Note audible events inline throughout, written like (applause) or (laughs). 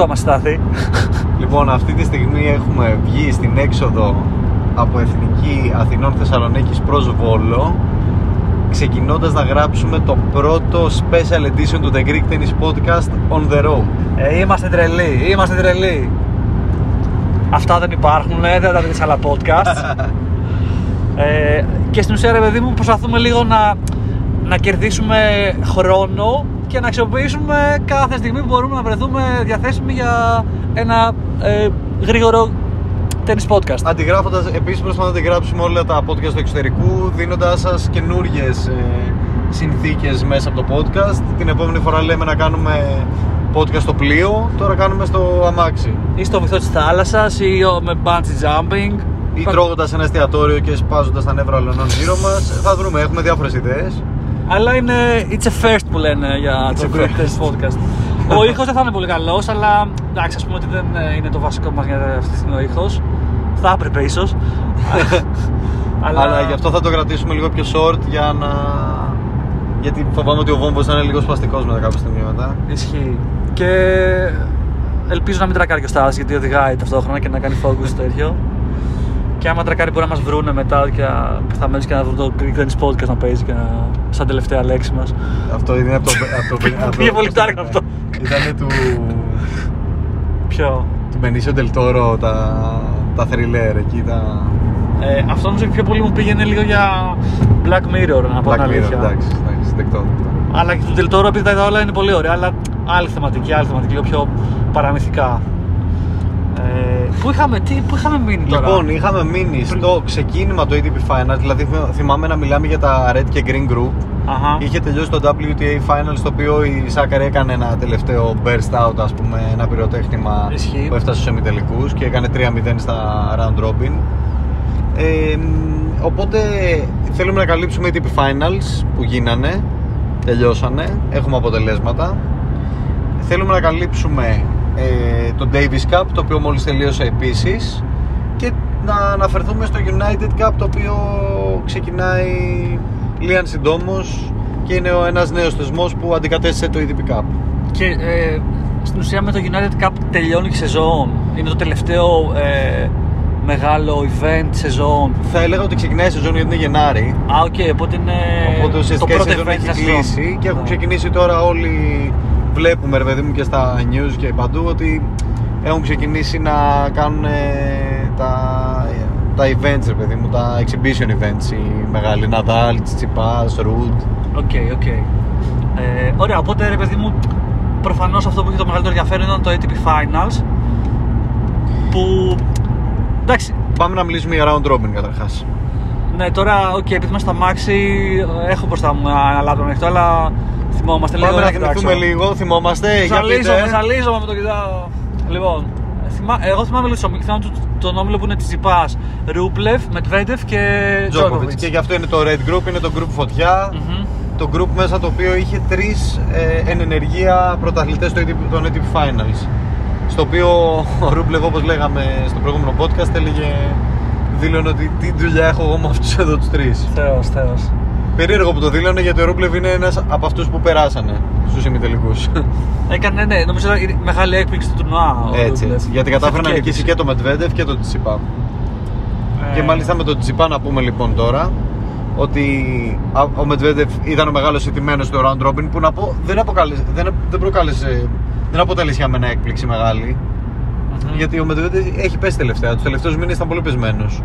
πού βρισκόμαστε, Στάθη. Λοιπόν, αυτή τη στιγμή έχουμε βγει στην έξοδο από Εθνική Αθηνών Θεσσαλονίκης προς Βόλο ξεκινώντας να γράψουμε το πρώτο special edition του The Greek Tennis Podcast on the road. Ε, είμαστε τρελοί, είμαστε τρελοί. Αυτά δεν υπάρχουν, ε, δεν τα δείτε σε άλλα podcast. (laughs) ε, και στην ουσία, ρε παιδί μου, προσπαθούμε λίγο να, να κερδίσουμε χρόνο και να αξιοποιήσουμε κάθε στιγμή που μπορούμε να βρεθούμε διαθέσιμοι για ένα ε, γρήγορο tennis podcast. Αντιγράφοντας, επίσης προσπαθούμε να αντιγράψουμε όλα τα podcast του εξωτερικού, δίνοντας σας καινούργιες ε, συνθήκες μέσα από το podcast. Την επόμενη φορά λέμε να κάνουμε podcast στο πλοίο, τώρα κάνουμε στο αμάξι. Ή στο βυθό της θάλασσας ή ο- με bungee jumping. Ή Πα- τρώγοντας ένα εστιατόριο και σπάζοντας τα νεύρα όλων γύρω μας. Θα δούμε, έχουμε διάφορες ιδέες. Αλλά είναι it's a first που λένε για It's το a Great first. Test Podcast. ο ήχος δεν θα είναι πολύ καλός, αλλά εντάξει, ας πούμε ότι δεν ε, είναι το βασικό μας για αυτή τη στιγμή ο ήχος. Θα έπρεπε ίσως. (laughs) Αλλά... γι' αυτό θα το κρατήσουμε λίγο πιο short για να. Γιατί φοβάμαι ότι ο βόμβος θα είναι λίγο σπαστικός μετά κάποια στιγμή μετά. Ισχύει. Και ελπίζω να μην τρακάρει και ο Στάδας γιατί οδηγάει ταυτόχρονα και να κάνει focus στο τέτοιο. Και άμα τρακάρει μπορεί να μας βρούνε μετά και να- θα μένεις και να βρουν το Greek Tennis Podcast να παίζει και να... σαν τελευταία λέξη μας. Αυτό είναι από το. από το, από το- (laughs) Πήγε πολύ τάρκο αυτό. Ήταν του. Ποιο; του Benicio del Toro τα, τα thriller εκεί τα. Ε, αυτό νομίζω πιο πολύ μου πήγαινε λίγο για Black Mirror, να πω Black την Mirror, αλήθεια. εντάξει, εντάξει, δεκτό. δεκτό. Αλλά και του Del Toro, επειδή τα είδα όλα είναι πολύ ωραία, αλλά άλλη θεματική, άλλη θεματική, λίγο πιο παραμυθικά. Ε, πού, είχαμε, τι, πού είχαμε μείνει τώρα; Λοιπόν, είχαμε μείνει στο ξεκίνημα του ATP Finals, δηλαδή θυμάμαι να μιλάμε για τα Red και Green Group. Αχα. Είχε τελειώσει το WTA Finals, το οποίο η Σάκαρη έκανε ένα τελευταίο burst out, ας πούμε, ένα πυροτέχνημα Ισχύει. που έφτασε στους εμιτελικούς και έκανε 3-0 στα round robin. Ε, μ, οπότε θέλουμε να καλύψουμε ATP Finals που γίνανε, τελειώσανε, έχουμε αποτελέσματα. Θέλουμε να καλύψουμε ε, το Davis Cup, το οποίο μόλις τελείωσε επίσης και να αναφερθούμε στο United Cup, το οποίο ξεκινάει λίαν συντόμως και είναι ο ένας νέος θεσμός που αντικατέστησε το ATP Cup. Και ε, στην ουσία με το United Cup τελειώνει η σεζόν. Είναι το τελευταίο ε, μεγάλο event σεζόν. Θα έλεγα ότι ξεκινάει η σεζόν γιατί είναι Γενάρη, Α, οκ, οπότε είναι οπότε Ε, το ουσιαστικά η πρώτο σεζόν event έχει της σεζόν. κλείσει και έχουν Ναι. ξεκινήσει τώρα όλοι, βλέπουμε ρε παιδί μου και στα news και παντού ότι έχουν ξεκινήσει να κάνουν ε, τα, τα events ρε παιδί μου, τα exhibition events οι μεγάλοι, Nadal, Tsitsipas, Ruud OK, OK. Ε, ωραία, οπότε ρε παιδί μου, προφανώς αυτό που είχε το μεγαλύτερο ενδιαφέρον ήταν το ATP Finals. Που. Εντάξει, Πάμε να μιλήσουμε για round robin καταρχάς ναι, τώρα, οκ, επειδή είμαστε στ' αμάξι, έχω μπροστά μου ένα λάπτο ανοιχτό, αλλά θυμόμαστε λίγο. Πάμε να να κοιτάξω. θυμηθούμε λίγο, θυμόμαστε για Ζαλίζομαι, πείτε. ζαλίζομαι με το κοιτάω. Λοιπόν, θυμά, εγώ θυμάμαι λίγο τους ομίλους, θυμάμαι τον- τον όμιλο που είναι Τσιπά, Ρούμπλεφ, Μετβέντεφ και Djokovic. Τζόκοβιτ. Και γι' αυτό είναι το Red Group, είναι το Group Φωτιά. Το group μέσα το οποίο είχε τρεις ε, εν ενεργεία πρωταθλητές των ATP Finals. Στο οποίο ο Ρούμπλεβ, όπως λέγαμε στο προηγούμενο podcast, έλεγε δήλωνε ότι τι δουλειά έχω εγώ με αυτούς εδώ τους τρεις. Θεός, θεός. Περίεργο που το δήλωνε γιατί ο Ρούμπλεβ είναι ένας από αυτούς που περάσανε στους ημιτελικούς. (laughs) Έκανε, ναι, νομίζω ήταν η μεγάλη έκπληξη του τουρνουά. ο Έτσι, Ρούμπλεφ. έτσι. Γιατί κατάφερε να Θετική νικήσει και το Μετβέντεφ και το Τσιπά. έκπληξη. Και Ε, μάλιστα με τον Τσιπά να πούμε λοιπόν τώρα ότι α- ο Μετβέντεφ ήταν ο μεγάλος ηττημένος στο round robin που να πω δεν, αποκάλεσε, δεν, δεν προκάλεσε, δεν αποτέλεσε για μένα έκπληξη μεγάλη μμμ. γιατί ο Μετβέντεφ έχει πέσει τελευταία, τους τελευταίους μήνες ήταν πολύ πεσμένος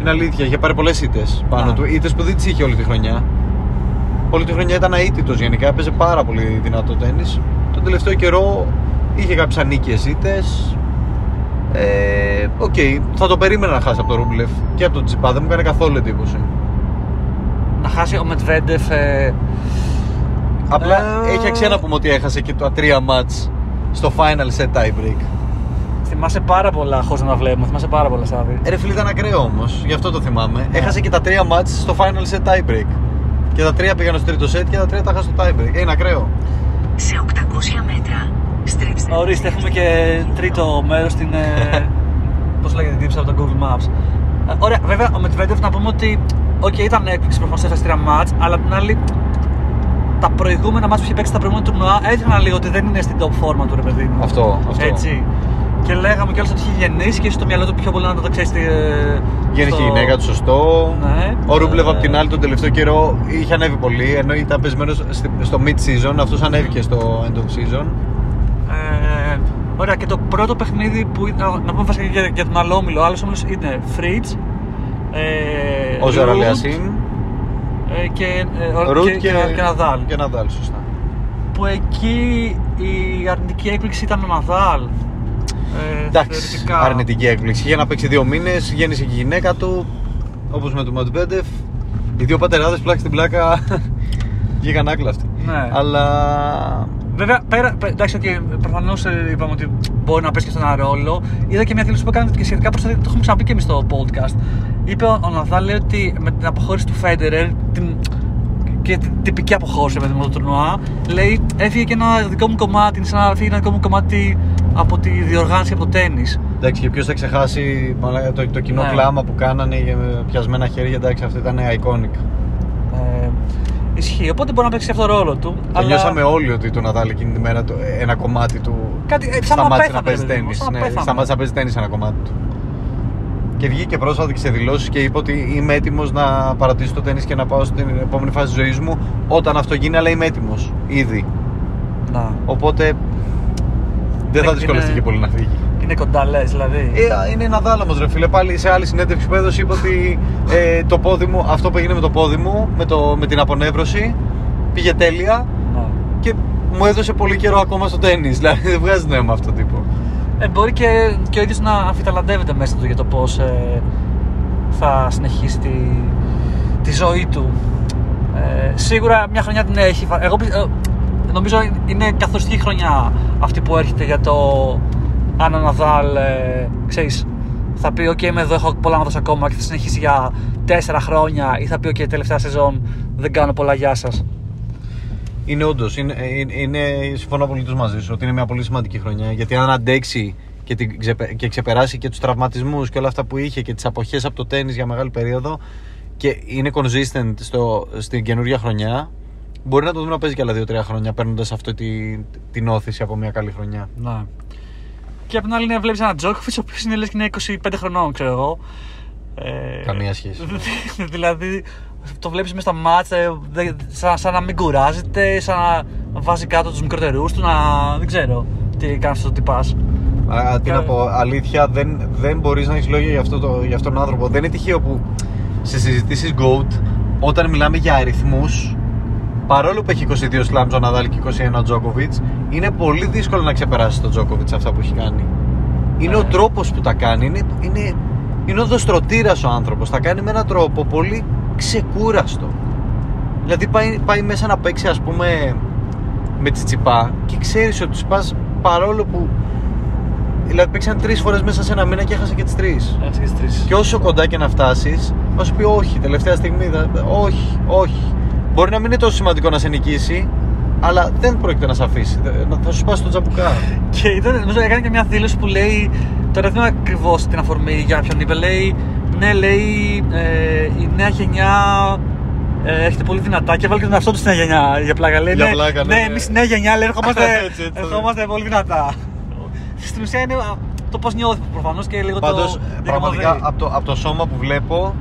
είναι αλήθεια, είχε πάρει πολλές ήττες πάνω Α. του, ήττες που δεν τις είχε όλη τη χρονιά όλη τη χρονιά ήταν αήττητος γενικά, έπαιζε πάρα πολύ δυνατό τέννις τον τελευταίο καιρό είχε κάποιες ανοίκειες ήττες ε, Οκ, θα το περίμενα να χάσει από τον Ρούμπλεφ και από τον Τσιπά, δεν μου έκανε καθόλου εντύπωση. Να χάσει ο Μετβέντεφ. Ε, Απλά Ε, έχει αξία να πούμε ότι έχασε και τα τρία μάτς στο final set tie break. Θυμάσαι πάρα πολλά χωρίς να τα βλέπουμε. Θυμάσαι πάρα πολλά στάδια. Ε, Ρε φίλε ήταν ακραίο όμως, γι' αυτό το θυμάμαι. Έχασε και τα τρία μάτς στο final set tie break. Και τα τρία πήγαν στο τρίτο set και τα τρία τα χάσε στο tie break. Ε, είναι ακραίο. Σε 800 μέτρα, στρίψτε. Ορίστε, έχουμε και τρίτο μέρος στην. Ε, (laughs) Πώς λέγεται την τύψη από τα Google Maps. Ε, ωραία, βέβαια ο Μετβέντεφ να πούμε ότι. Οκ, ήταν έκπληξη προφανώς έχασε τρία μάτς, αλλά απ' την άλλη. τα προηγούμενα ματς που είχε παίξει στα προηγούμενα τουρνουά έδειχναν λίγο ότι δεν είναι στην top φόρμα του ρε παιδί μου. Αυτό, αυτό. Έτσι. Και λέγαμε κιόλας ότι είχε γεννήσει και στο μυαλό του πιο πολύ να το ξέρεις. στη- ε, Γέννησε στο- η γυναίκα του σωστό. Ναι. Ο Ρούμπλεβ Ε, απ' την άλλη τον τελευταίο καιρό είχε ανέβει πολύ ενώ ήταν πεσμένος στο mid season. Αυτός ανέβηκε στο end of season. Ε, ωραία, και το πρώτο παιχνίδι που ήταν. Να πούμε βασικά για, για τον άλλο όμιλο. Ο άλλος όμιλος είναι Fridge. Ε, Ο Ruud, Ζαραλιασίν, ε, και, ε, ο- Ρουτ και, και, και Ναδάλ. Και Ναδάλ, σωστά. Που εκεί η αρνητική έκπληξη ήταν ο Ναδάλ. Ε, Εντάξει, θεωρητικά. αρνητική έκπληξη. Είχε να παίξει δύο μήνες, γέννησε και η γυναίκα του. Όπως με τον Μαντβέντεφ. Οι δύο πατεράδες πλάκα στην πλάκα (laughs) βγήκαν άκλαυτοι. Ναι. Αλλά. Βέβαια, πέρα, πε- εντάξει, ότι προφανώς είπαμε ότι μπορεί να παίξει και στον ένα ρόλο. Είδα και μια δήλωση που έκανε και σχετικά προσθέτει, το έχουμε ξαναπεί και εμείς στο podcast. Είπε ο, ο Ναδάλ λέει ότι με την αποχώρηση του Φέντερερ την, και την τυπική αποχώρηση με το τουρνουά, λέει έφυγε και ένα δικό μου κομμάτι, είναι σαν να φύγει ένα δικό μου κομμάτι από τη διοργάνωση από το τέννη. Εντάξει, και ποιος θα ξεχάσει μαλάκα, το, το κοινό Ναι. κλάμα που κάνανε για με πιασμένα χέρια. Εντάξει, αυτό ήταν iconic. Ε, ισχύει, οπότε μπορεί να παίξει αυτό το ρόλο του. Και νιώσαμε όλοι ότι το Ναδάλ εκείνη τη μέρα το, ένα κομμάτι του Κάτι, ε, σαν να σταμάτησε να πέθανε, παίζει ρε παιδί μου, τέννη. σαν να Ναι, πέθανε. σταμάτησε να παίζει τέννη ένα κομμάτι του. Και βγήκε πρόσφατα και σε δηλώσεις και είπε ότι είμαι έτοιμος να παρατήσω το τέννη και να πάω στην επόμενη φάση τη ζωής μου όταν αυτό γίνει, αλλά είμαι έτοιμος ήδη. Να. Οπότε δεν θα Είναι- δυσκολευτεί είναι- και πολύ να φύγει. Είναι κοντά, λες, δηλαδή. Ε, είναι ένα δάλαμο, ρε φίλε. Πάλι σε άλλη συνέντευξη που έδωσε είπε ότι ε, το πόδι μου, αυτό που έγινε με το πόδι μου, με, το, με την απονεύρωση, πήγε τέλεια Να. και μου έδωσε πολύ καιρό ακόμα στο τέννη. (laughs) Δηλαδή δεν βγάζει νόημα αυτό το τύπο. Ε, μπορεί και, και ο ίδιος να αμφιταλαντεύεται μέσα του για το πώς θα συνεχίσει τη, τη ζωή του. Ε, σίγουρα μια χρονιά την έχει. φα- Εγώ πι- ε, νομίζω είναι καθοριστική χρονιά αυτή που έρχεται για το αν ο Ναδάλ ε, ξέρεις, θα πει: OK, είμαι εδώ, έχω πολλά να δώσω ακόμα και θα συνεχίσει για τέσσερα χρόνια, ή θα πει: OK, τελευταία σεζόν δεν κάνω πολλά, γεια σας. Είναι όντως, είναι, είναι, είναι, συμφωνώ απολύτως μαζί σου ότι είναι μια πολύ σημαντική χρονιά. Γιατί αν αντέξει και, την, ξεπε- και ξεπεράσει και τους τραυματισμούς και όλα αυτά που είχε και τις αποχές από το τέννη για μεγάλη περίοδο και είναι consistent στο, στην καινούργια χρονιά, μπορεί να το δούμε να παίζει και άλλα 2-3 χρόνια παίρνοντας αυτή τη, την όθηση από μια καλή χρονιά. Ναι. Και απ' την άλλη είναι βλέπεις έναν Τζόκοβιτ, ο οποίος είναι λες και είναι 25 χρονών, ξέρω εγώ. Ε, Καμία σχέση. (laughs) δηλαδή το βλέπεις μες στα μάτσα, ε, δεν- σαν, σαν να μην κουράζεται, σαν να βάζει κάτω τους μικρότερου του, να. δεν ξέρω τι κάνεις αυτό το τυπάς. Α, τι να Κα- πω, αλήθεια δεν, δεν μπορείς να έχεις λόγια για, αυτό το, για αυτόν τον άνθρωπο. Δεν είναι τυχαίο που σε συζητήσεις GOAT, όταν μιλάμε για αριθμούς, παρόλο που έχει 22 slams ο Ναδάλ και 21 ο Τζόκοβιτ, είναι πολύ δύσκολο να ξεπεράσει τον Τζόκοβιτ αυτά που έχει κάνει. Είναι ο Ναι. τρόπος που τα κάνει. Είναι, είναι, είναι οδοστρωτήρα ο άνθρωπος. Τα κάνει με έναν τρόπο πολύ ξεκούραστο. Δηλαδή πάει, πάει μέσα να παίξει, ας πούμε, με τη τσιπά και ξέρεις ότι τσιπά παρόλο που. Δηλαδή παίξαν τρεις φορές μέσα σε ένα μήνα και έχασε και τις τρεις. Έτσι και στι τρεις. Και όσο κοντά και να φτάσεις, θα σου πει όχι, τελευταία στιγμή. θα- όχι, όχι. Μπορεί να μην είναι τόσο σημαντικό να σε νικήσει, αλλά δεν πρόκειται να σε αφήσει. Θα- Θα σου σπάσει το τζαμπουκά. (laughs) Και ήταν, νομίζω έκανε και μια δήλωση που λέει. Τώρα δεν θυμάμαι ακριβώς την αφορμή για ποιον είπε. Λέει, ναι, λέει ε, η νέα γενιά ε, έρχεται πολύ δυνατά και βάλει και τον εαυτό του στη νέα γενιά για πλάκα. Λέει, Για ναι, πλάκα, ναι, ναι, ναι. εμείς η νέα γενιά λέει, ερχόμαστε, (laughs) Έτσι, έτσι, ερχόμαστε πολύ δυνατά. Στην ουσία είναι α, το πώς νιώθει προφανώς και λίγο Πάντως, το. πραγματικά διακομωδεί. από το, από το σώμα που βλέπω,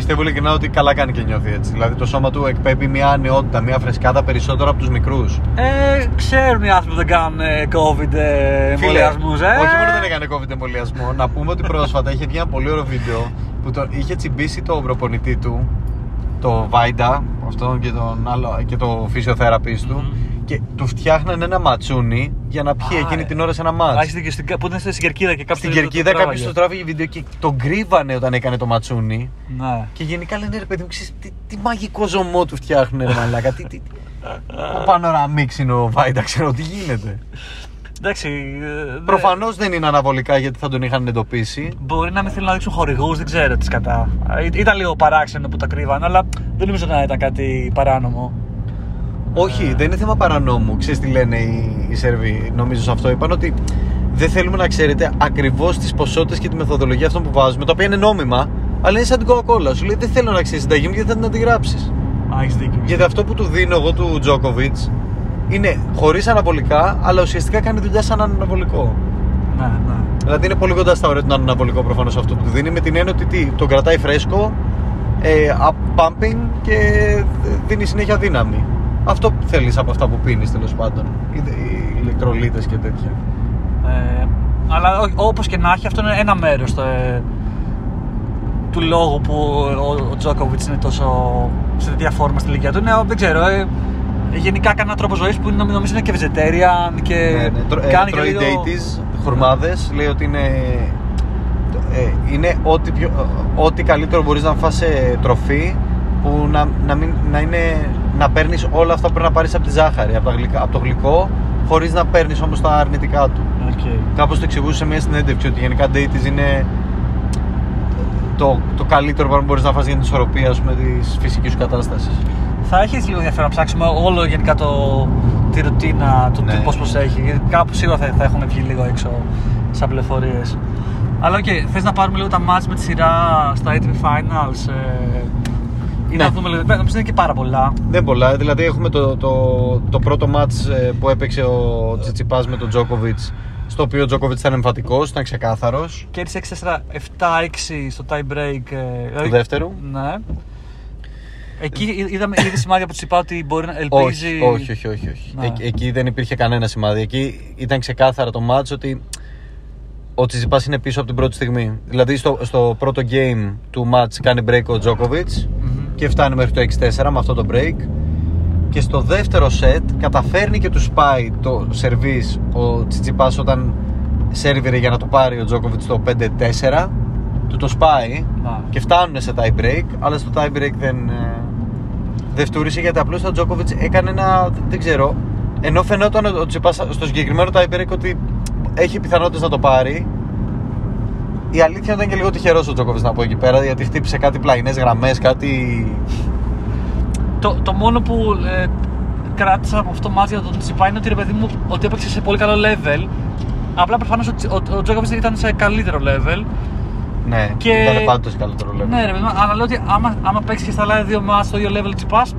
πιστεύω ειλικρινά ότι καλά κάνει και νιώθει έτσι. Δηλαδή το σώμα του εκπέμπει μια ανεότητα, μια φρεσκάδα περισσότερο από τους μικρούς. Ε, ξέρουν οι άνθρωποι που δεν κάνουν ε, COVID ε, εμβολιασμούς. Ε. Όχι μόνο δεν έκανε COVID εμβολιασμό, να πούμε ότι πρόσφατα είχε βγει ένα πολύ ωραίο βίντεο που το, είχε τσιμπήσει το προπονητή του, το Βάιντα, αυτόν και, τον άλλο, και το φυσιοθεραπής του, Μμμ. Και του φτιάχνανε ένα ματσούνι για να πιει Α, εκείνη ε. την ώρα σε ένα Α, μάτς. έχεις δίκιο, στην- που ήταν στην κερκίδα και κάποιος. Στην κερκίδα κάποιος το τράβηγε βίντεο και τον κρύβανε όταν έκανε το ματσούνι. Ναι. Και γενικά λένε ρε παιδί μου, ξέρεις, τι, τι μαγικό ζωμό του φτιάχνουν ρε μαλάκα. τι, τι, τι. Ο πανοραμίξ είναι ο Βάιντα, ξέρω τι γίνεται. Εντάξει. ε, δε- Προφανώς δεν είναι αναβολικά γιατί θα τον είχαν εντοπίσει. Μπορεί να μην θέλουν να δείξουν χορηγούς, δεν ξέρω τις κατά. Ή- Ήταν λίγο παράξενο που τα κρύβαν, αλλά δεν νομίζω να ήταν κάτι παράνομο. Όχι, δεν είναι θέμα παρανόμου. Ξέρεις τι λένε οι, οι Σέρβοι, νομίζω σε αυτό. Είπαν ότι δεν θέλουμε να ξέρετε ακριβώς τις ποσότητες και τη μεθοδολογία αυτών που βάζουμε, τα οποία είναι νόμιμα, αλλά είναι σαν την Coca-Cola. Σου λέει δεν θέλω να ξέρεις συνταγή μου γιατί θα την αντιγράψεις. Α, έχεις δίκιο. Γιατί αυτό που του δίνω εγώ του Τζόκοβιτ είναι χωρίς αναβολικά, αλλά ουσιαστικά κάνει δουλειά σαν αναβολικό. Ναι, ναι. Δηλαδή είναι πολύ κοντά στα ωραία του αναβολικό προφανώς αυτό που του δίνει με την έννοια ότι τι, τον κρατάει φρέσκο, ε, up pumping και δίνει συνέχεια δύναμη. Αυτό που θέλεις από αυτά που πίνεις τέλος πάντων. Οι, οι ηλεκτρολίτες και τέτοια. Ε, αλλά ό- όπως και να έχει, αυτό είναι ένα μέρος ε, του λόγου που ο, ο Τζόκοβιτς είναι τόσο σε τέτοια φόρμα στη ηλικία του. Είναι, δεν ξέρω, ε, γενικά κανένα τρόπο ζωής που νομι- νομίζω είναι και vegetarian και Ναι, ναι, τρω- ε, κάνει και τρώει λίγο... dates, χουρμάδες, λέει ότι είναι, ε, είναι ό,τι, πιο, ό,τι καλύτερο μπορείς να φας σε τροφή που να, να, μην, να, είναι, να παίρνεις όλα αυτά που πρέπει να πάρεις από τη ζάχαρη, από, τα γλυκά, από το γλυκό, χωρίς να παίρνεις όμως τα αρνητικά του. Οκ. Κάπως το εξηγούσε σε μια συνέντευξη ότι γενικά dates είναι το, το καλύτερο πράγμα που μπορείς να φας για την ισορροπία ας πούμε, της φυσικής σου κατάστασης. Θα έχεις λίγο ενδιαφέρον να ψάξουμε όλο γενικά το, τη ρουτίνα του Ναι. ναι. πώς πώς έχει. Γιατί κάπου σίγουρα θα, θα έχουν βγει λίγο έξω σαν πληροφορίες. Αλλά οκ, θες να πάρουμε λίγο τα match με τη σειρά στα ATP Finals. Ε, ή Ναι. να δούμε λίγο. Νομίζω είναι και πάρα πολλά. Δεν πολλά, δηλαδή έχουμε το, το, το πρώτο μάτς ε, που έπαιξε ο Τσιτσιπάς με τον Τζόκοβιτς στο οποίο ο Τζόκοβιτς ήταν εμφατικός, ήταν ξεκάθαρος Κέρδισε 6-4, 7-6 στο tie break. ε, δηλαδή- δεύτερου. Ναι. Εκεί εί- είδαμε είδε σημάδια που του είπα ότι μπορεί να ελπίζει. όχι, όχι, όχι, όχι, όχι. Ναι. Εκ- εκεί δεν υπήρχε κανένα σημάδι, εκεί ήταν ξεκάθαρα το μάτς ότι ο Τσιτσιπάς είναι πίσω από την πρώτη στιγμή δηλαδή στο, στο πρώτο game του μάτς κάνει break ο Τζόκοβιτς Μμμ. Και φτάνει μέχρι το 6-4 με αυτό το break. Και στο δεύτερο σετ καταφέρνει και του σπάει το σερβίς ο Τσιτσιπάς όταν σερβιρε για να το πάρει ο Τζόκοβιτς το 5-4 του το σπάει Να. και φτάνουν σε tie break αλλά στο tie break δεν, ε, δεν φτούρισε γιατί απλώς ο Τζόκοβιτς έκανε ένα, δεν ξέρω ενώ φαινόταν ο Τσιτσιπάς στο συγκεκριμένο tie break ότι έχει πιθανότητες να το πάρει η αλήθεια ήταν και λίγο τυχερός ο Τζόκοβιτς να πω εκεί πέρα γιατί χτύπησε κάτι πλαϊνές γραμμές, κάτι Το, το μόνο που ε, κράτησα από αυτό το μάτς για τον Τσιπά είναι ότι ρε παιδί μου ότι έπαιξε σε πολύ καλό level. Απλά προφανώς ο, Τσι- ο, ο Τζόκοβιτς ήταν σε καλύτερο level. Ναι, Και- ήταν πάντοτε σε καλύτερο level. Ναι, ρε παιδί μου, αλλά λέω ότι άμα, άμα παίξεις και στα άλλα δύο μάτς στο ίδιο level Τσιπάς,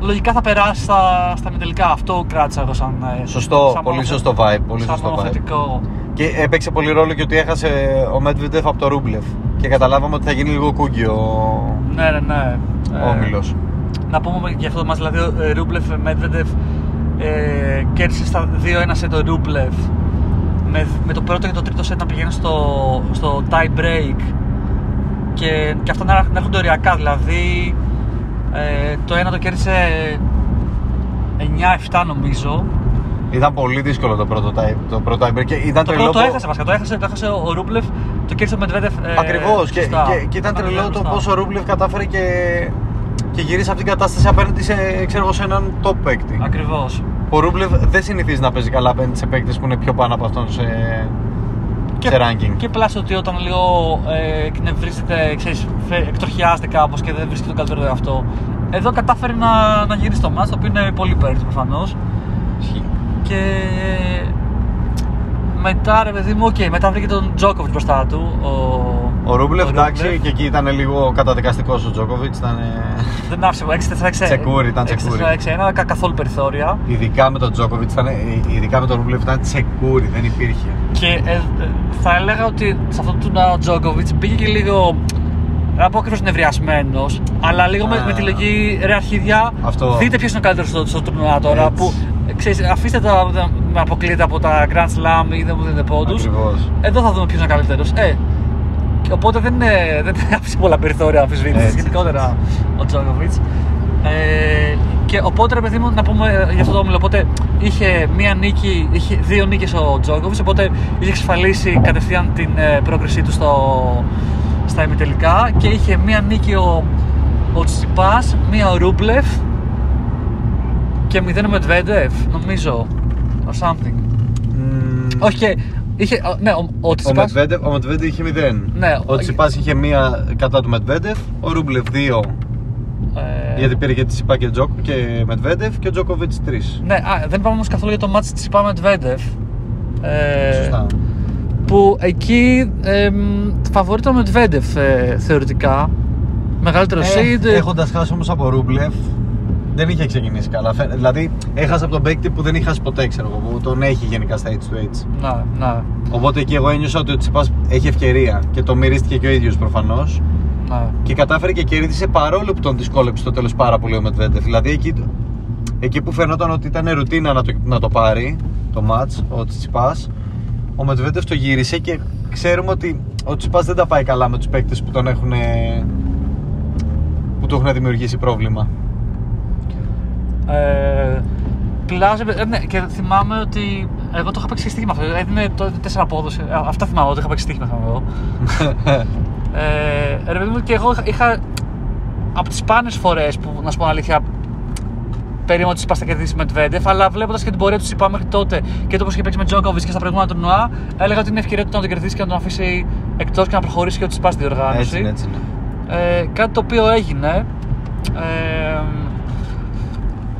λογικά θα περάσει στα, στα τελικά. Αυτό κράτησα εγώ σαν. ε, Σωστό, σαν πολύ μόνο- σωστό vibe, πολύ σαν σωστό vibe. μονοθετικό. Και έπαιξε πολύ ρόλο και ότι έχασε ο Medvedev από το Ρούμπλεφ. Και καταλάβαμε ότι θα γίνει λίγο κούγκι ο, Ναι, ναι, ναι. ο Όμιλος. Να πούμε για αυτό το μάτς, δηλαδή ο ε, Ρούμπλεφ Medvedev ε, κέρδισε στα 2-1 σε το Ρούμπλεφ με, με το πρώτο και το τρίτο σετ να πηγαίνουν στο, στο tie break και, και αυτά να, να έρχονται οριακά, δηλαδή ε, το ένα το κέρδισε 9-7 νομίζω Ήταν πολύ δύσκολο το πρώτο tie, το πρώτο tiebreak και ήταν το τρελό. πρώτο το πο- έχασε βασικά, το έχασε, το έχασε ο, ο Ρούμπλεφ, το κέρδισε ο Medvedev ε, Ακριβώς και, σωστά. και, και ήταν τρελό το σωστά. πόσο ο Ρούμπλεφ κατάφερε και, και γύρισε αυτή την κατάσταση απέναντι σε, ξέρω, εγώ, σε έναν top παίκτη. Ακριβώς. Ο Ρούμπλεφ δεν συνηθίζει να παίζει καλά απέναντι σε παίκτες που είναι πιο πάνω από αυτόν σε, Και, σε ranking. και plus ότι όταν λίγο ε, εκνευρίζεται, ξέρεις, φε- εκτροχιάζεται κάπως και δεν βρίσκει τον καλύτερο εαυτό. Εδώ κατάφερε να, να γυρίσει το μάτς, το οποίο είναι πολύ impressive προφανώς. Ισχύει. Και μετά ρε παιδί μου, οκ, μετά βρήκε τον Τζόκοβιτ μπροστά του. Ο, Ο Ρούμπλεφ, εντάξει, Ρούμπλεφ. και εκεί ήταν λίγο καταδικαστικός ο Τζόκοβιτ. Ήταν... Δεν άφησε 6-4-6. Τσεκούρι, ήταν τσεκούρι. 6-4-6, κα- καθόλου περιθώρια. Ειδικά με τον Τζόκοβιτ, ήταν... ειδικά με τον Ρούμπλεφ ήταν τσεκούρι, δεν υπήρχε. Και ε, ε, θα έλεγα ότι σε αυτό το Τζόκοβιτ πήγε και λίγο. Δεν θα πω ακριβώς νευριασμένος, αλλά λίγο με, Α. με τη λογική ρε αρχίδια. Αυτό. Δείτε ποιος είναι ο καλύτερος στο, στο τουρνουά τώρα. Έτσι. Που, ε, ξέρεις, αφήστε τα τα- με αποκλείεται από τα Grand Slam ή δεν μου δίνετε πόντους. Ακριβώς. Εδώ θα δούμε ποιος είναι ο καλύτερος. Ε, και οπότε δεν, είναι, δεν (laughs) άφησε πολλά περιθώρια αμφισβήτησης Έτσι. γενικότερα ο Τζόκοβιτς. Ε, και οπότε ρε παιδί μου να πούμε ε, για αυτό το όμιλο. Οπότε είχε μία νίκη, είχε δύο νίκες ο Τζόκοβιτς. Οπότε είχε εξασφαλίσει κατευθείαν την ε, πρόκρισή του στο, στα ημιτελικά. Και είχε μία νίκη ο, ο Τσιπάς, μία ο Ρούμπλεφ και μηδέν ο Μετβέντεφ, νομίζω. Or something. Μμμ, Όχι και. Είχε, ο- ναι, ο, ο Ο Τσιπάς. Μετβέντεφ, ο Μετβέντεφ είχε 0. Ναι, ο ο- Τσιπάς είχε μία κατά του Μετβέντεφ, ο Ρούμπλεφ 2 ε, γιατί πήρε και Τσιπά και, Τζοκ, και Μετβέντεφ και ο Τζόκοβιτ 3. Ναι, α, δεν πάμε όμως καθόλου για το μάτς της Τσιπά Μετβέντεφ. Ε, Σωστά. Που εκεί ε, φαβορεί το Μετβέντεφ ε, θεωρητικά. Μεγαλύτερο seed. Έχοντας χάσει όμως από Ρούμπλεφ, Δεν είχε ξεκινήσει καλά. Φαι- Δηλαδή, έχασα από τον παίκτη που δεν είχε χάσει ποτέ, ξέρω εγώ, που τον έχει γενικά στα H2H. Να, να, Οπότε εκεί εγώ ένιωσα ότι ο Τσιπάς έχει ευκαιρία και το μυρίστηκε και ο ίδιος προφανώς. να. Και κατάφερε και κέρδισε παρόλο που τον δυσκόλεψε στο τέλος πάρα πολύ ο Μετβέντεφ. Δηλαδή εκεί, εκεί που φαινόταν ότι ήταν ρουτίνα να το, να το πάρει το match, ο Τσιπάς, ο Μετβέντεφ το γύρισε και ξέρουμε ότι ο Τσιπάς δεν τα πάει καλά με τους παίκτες που τον έχουν που του έχουν δημιουργήσει πρόβλημα. Ε, Πλάζε, ε, ναι, και θυμάμαι ότι εγώ το είχα παίξει και στοίχημα αυτό. Έδινε το 4 απόδοση. Ε, Αυτά θυμάμαι ότι είχα παίξει στοίχημα θυμάμαι εγώ. (laughs) ε, ρε παιδί μου, και εγώ είχα- είχα από τις σπάνιε φορές που, να σου πω την αλήθεια, περίμενα ότι Τσιπά θα κερδίσεις με Τβέντεφ, αλλά βλέποντας και την πορεία του Τσιπά μέχρι τότε και το πώ είχε παίξει με Τζόκοβιτ και στα προηγούμενα τουρνουά, έλεγα ότι είναι ευκαιρία του να τον κερδίσει και να τον αφήσει εκτός και να προχωρήσει και ο Τσιπά στη διοργάνωση. έτσι είναι, έτσι είναι. Ε, κάτι το οποίο έγινε. Ε,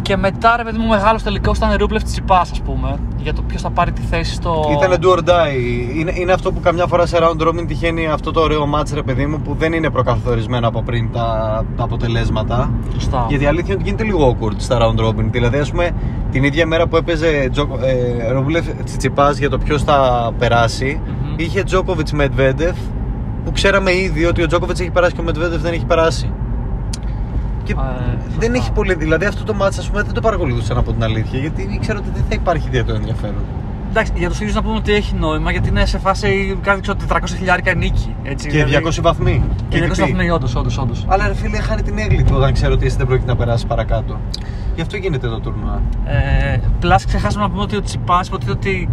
και μετά, ρε παιδί μου, μεγάλος τελικός ήταν Ρούμπλεφ Τσιπάς, ας πούμε. Για το ποιος θα πάρει τη θέση στο. Ήτανε do or die. Είναι, είναι αυτό που καμιά φορά σε round robin τυχαίνει αυτό το ωραίο match, ρε παιδί μου, που δεν είναι προκαθορισμένο από πριν τα, τα αποτελέσματα. Σωστά. Γιατί η αλήθεια είναι ότι γίνεται λίγο awkward στα round robin. Δηλαδή, ας πούμε, την ίδια μέρα που έπαιζε Τζο- ε, Ρούμπλεφ Τσιτσιπά για το ποιος θα περάσει, Μμμ. είχε Τζόκοβιτ Μετβέντεφ που ξέραμε ήδη ότι ο Τζόκοβιτ έχει περάσει και ο Μετβέντεφ δεν έχει περάσει. Και Ε, δεν σωστά. έχει πολύ. Δηλαδή, αυτό το match, ας πούμε, δεν το παρακολουθούσαν από την αλήθεια γιατί ήξερα ότι δεν θα υπάρχει ιδιαίτερο ενδιαφέρον. Εντάξει, για του ίδιου να πούμε ότι έχει νόημα γιατί είναι σε φάση κάτι ξέρω 400 χιλιάρικα νίκη. Έτσι, Και δηλαδή- 200 βαθμοί. Και 200 τι. βαθμοί, όντως, όντως, όντως. Αλλά ρε φίλε, χάνει την έγκλη του όταν ξέρω ότι εσύ δεν πρόκειται να περάσεις παρακάτω. Γι' αυτό γίνεται το τουρνουά. Ε, Πλάς ξεχάσαμε να πούμε ότι ο Τσιπάς υποτίθεται ότι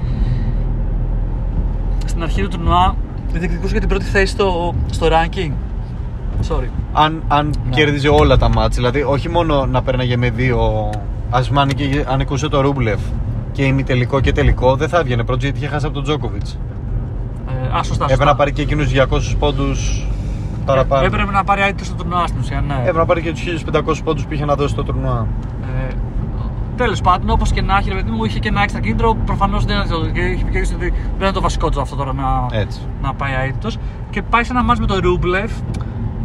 στην αρχή του τουρνουά διεκδικούσε για την πρώτη θέση στο, στο ranking. Sorry. Αν, αν Ναι. κέρδιζε όλα τα μάτς, δηλαδή όχι μόνο να πέρναγε με δύο. Α πούμε, αν νικέ- αν νικούσε το Ρούμπλεφ και ημιτελικό και τελικό, δεν θα έβγαινε πρώτο γιατί είχε χάσει από τον Τζόκοβιτς. Ε, α, σωστά. Έπρεπε σωστά. να πάρει και εκείνους 200 πόντους παραπάνω. Ε, Έπρεπε να πάρει άδειο στο τουρνουά στην ουσία, ναι. Έπρεπε να πάρει και τους 1500 πόντους που είχε να δώσει το τουρνουά. Ε, Τέλος πάντων, όπως και να έχει, ρε παιδί μου, είχε και ένα έξτρα κίνητρο. Προφανώς δεν είναι το, και είχε πει και ο ίδιος ότι δεν είναι το βασικό του αυτό τώρα να, Έτσι. να πάει αίτητο. Και πάει σε ένα μάτς με τον Ρούμπλεφ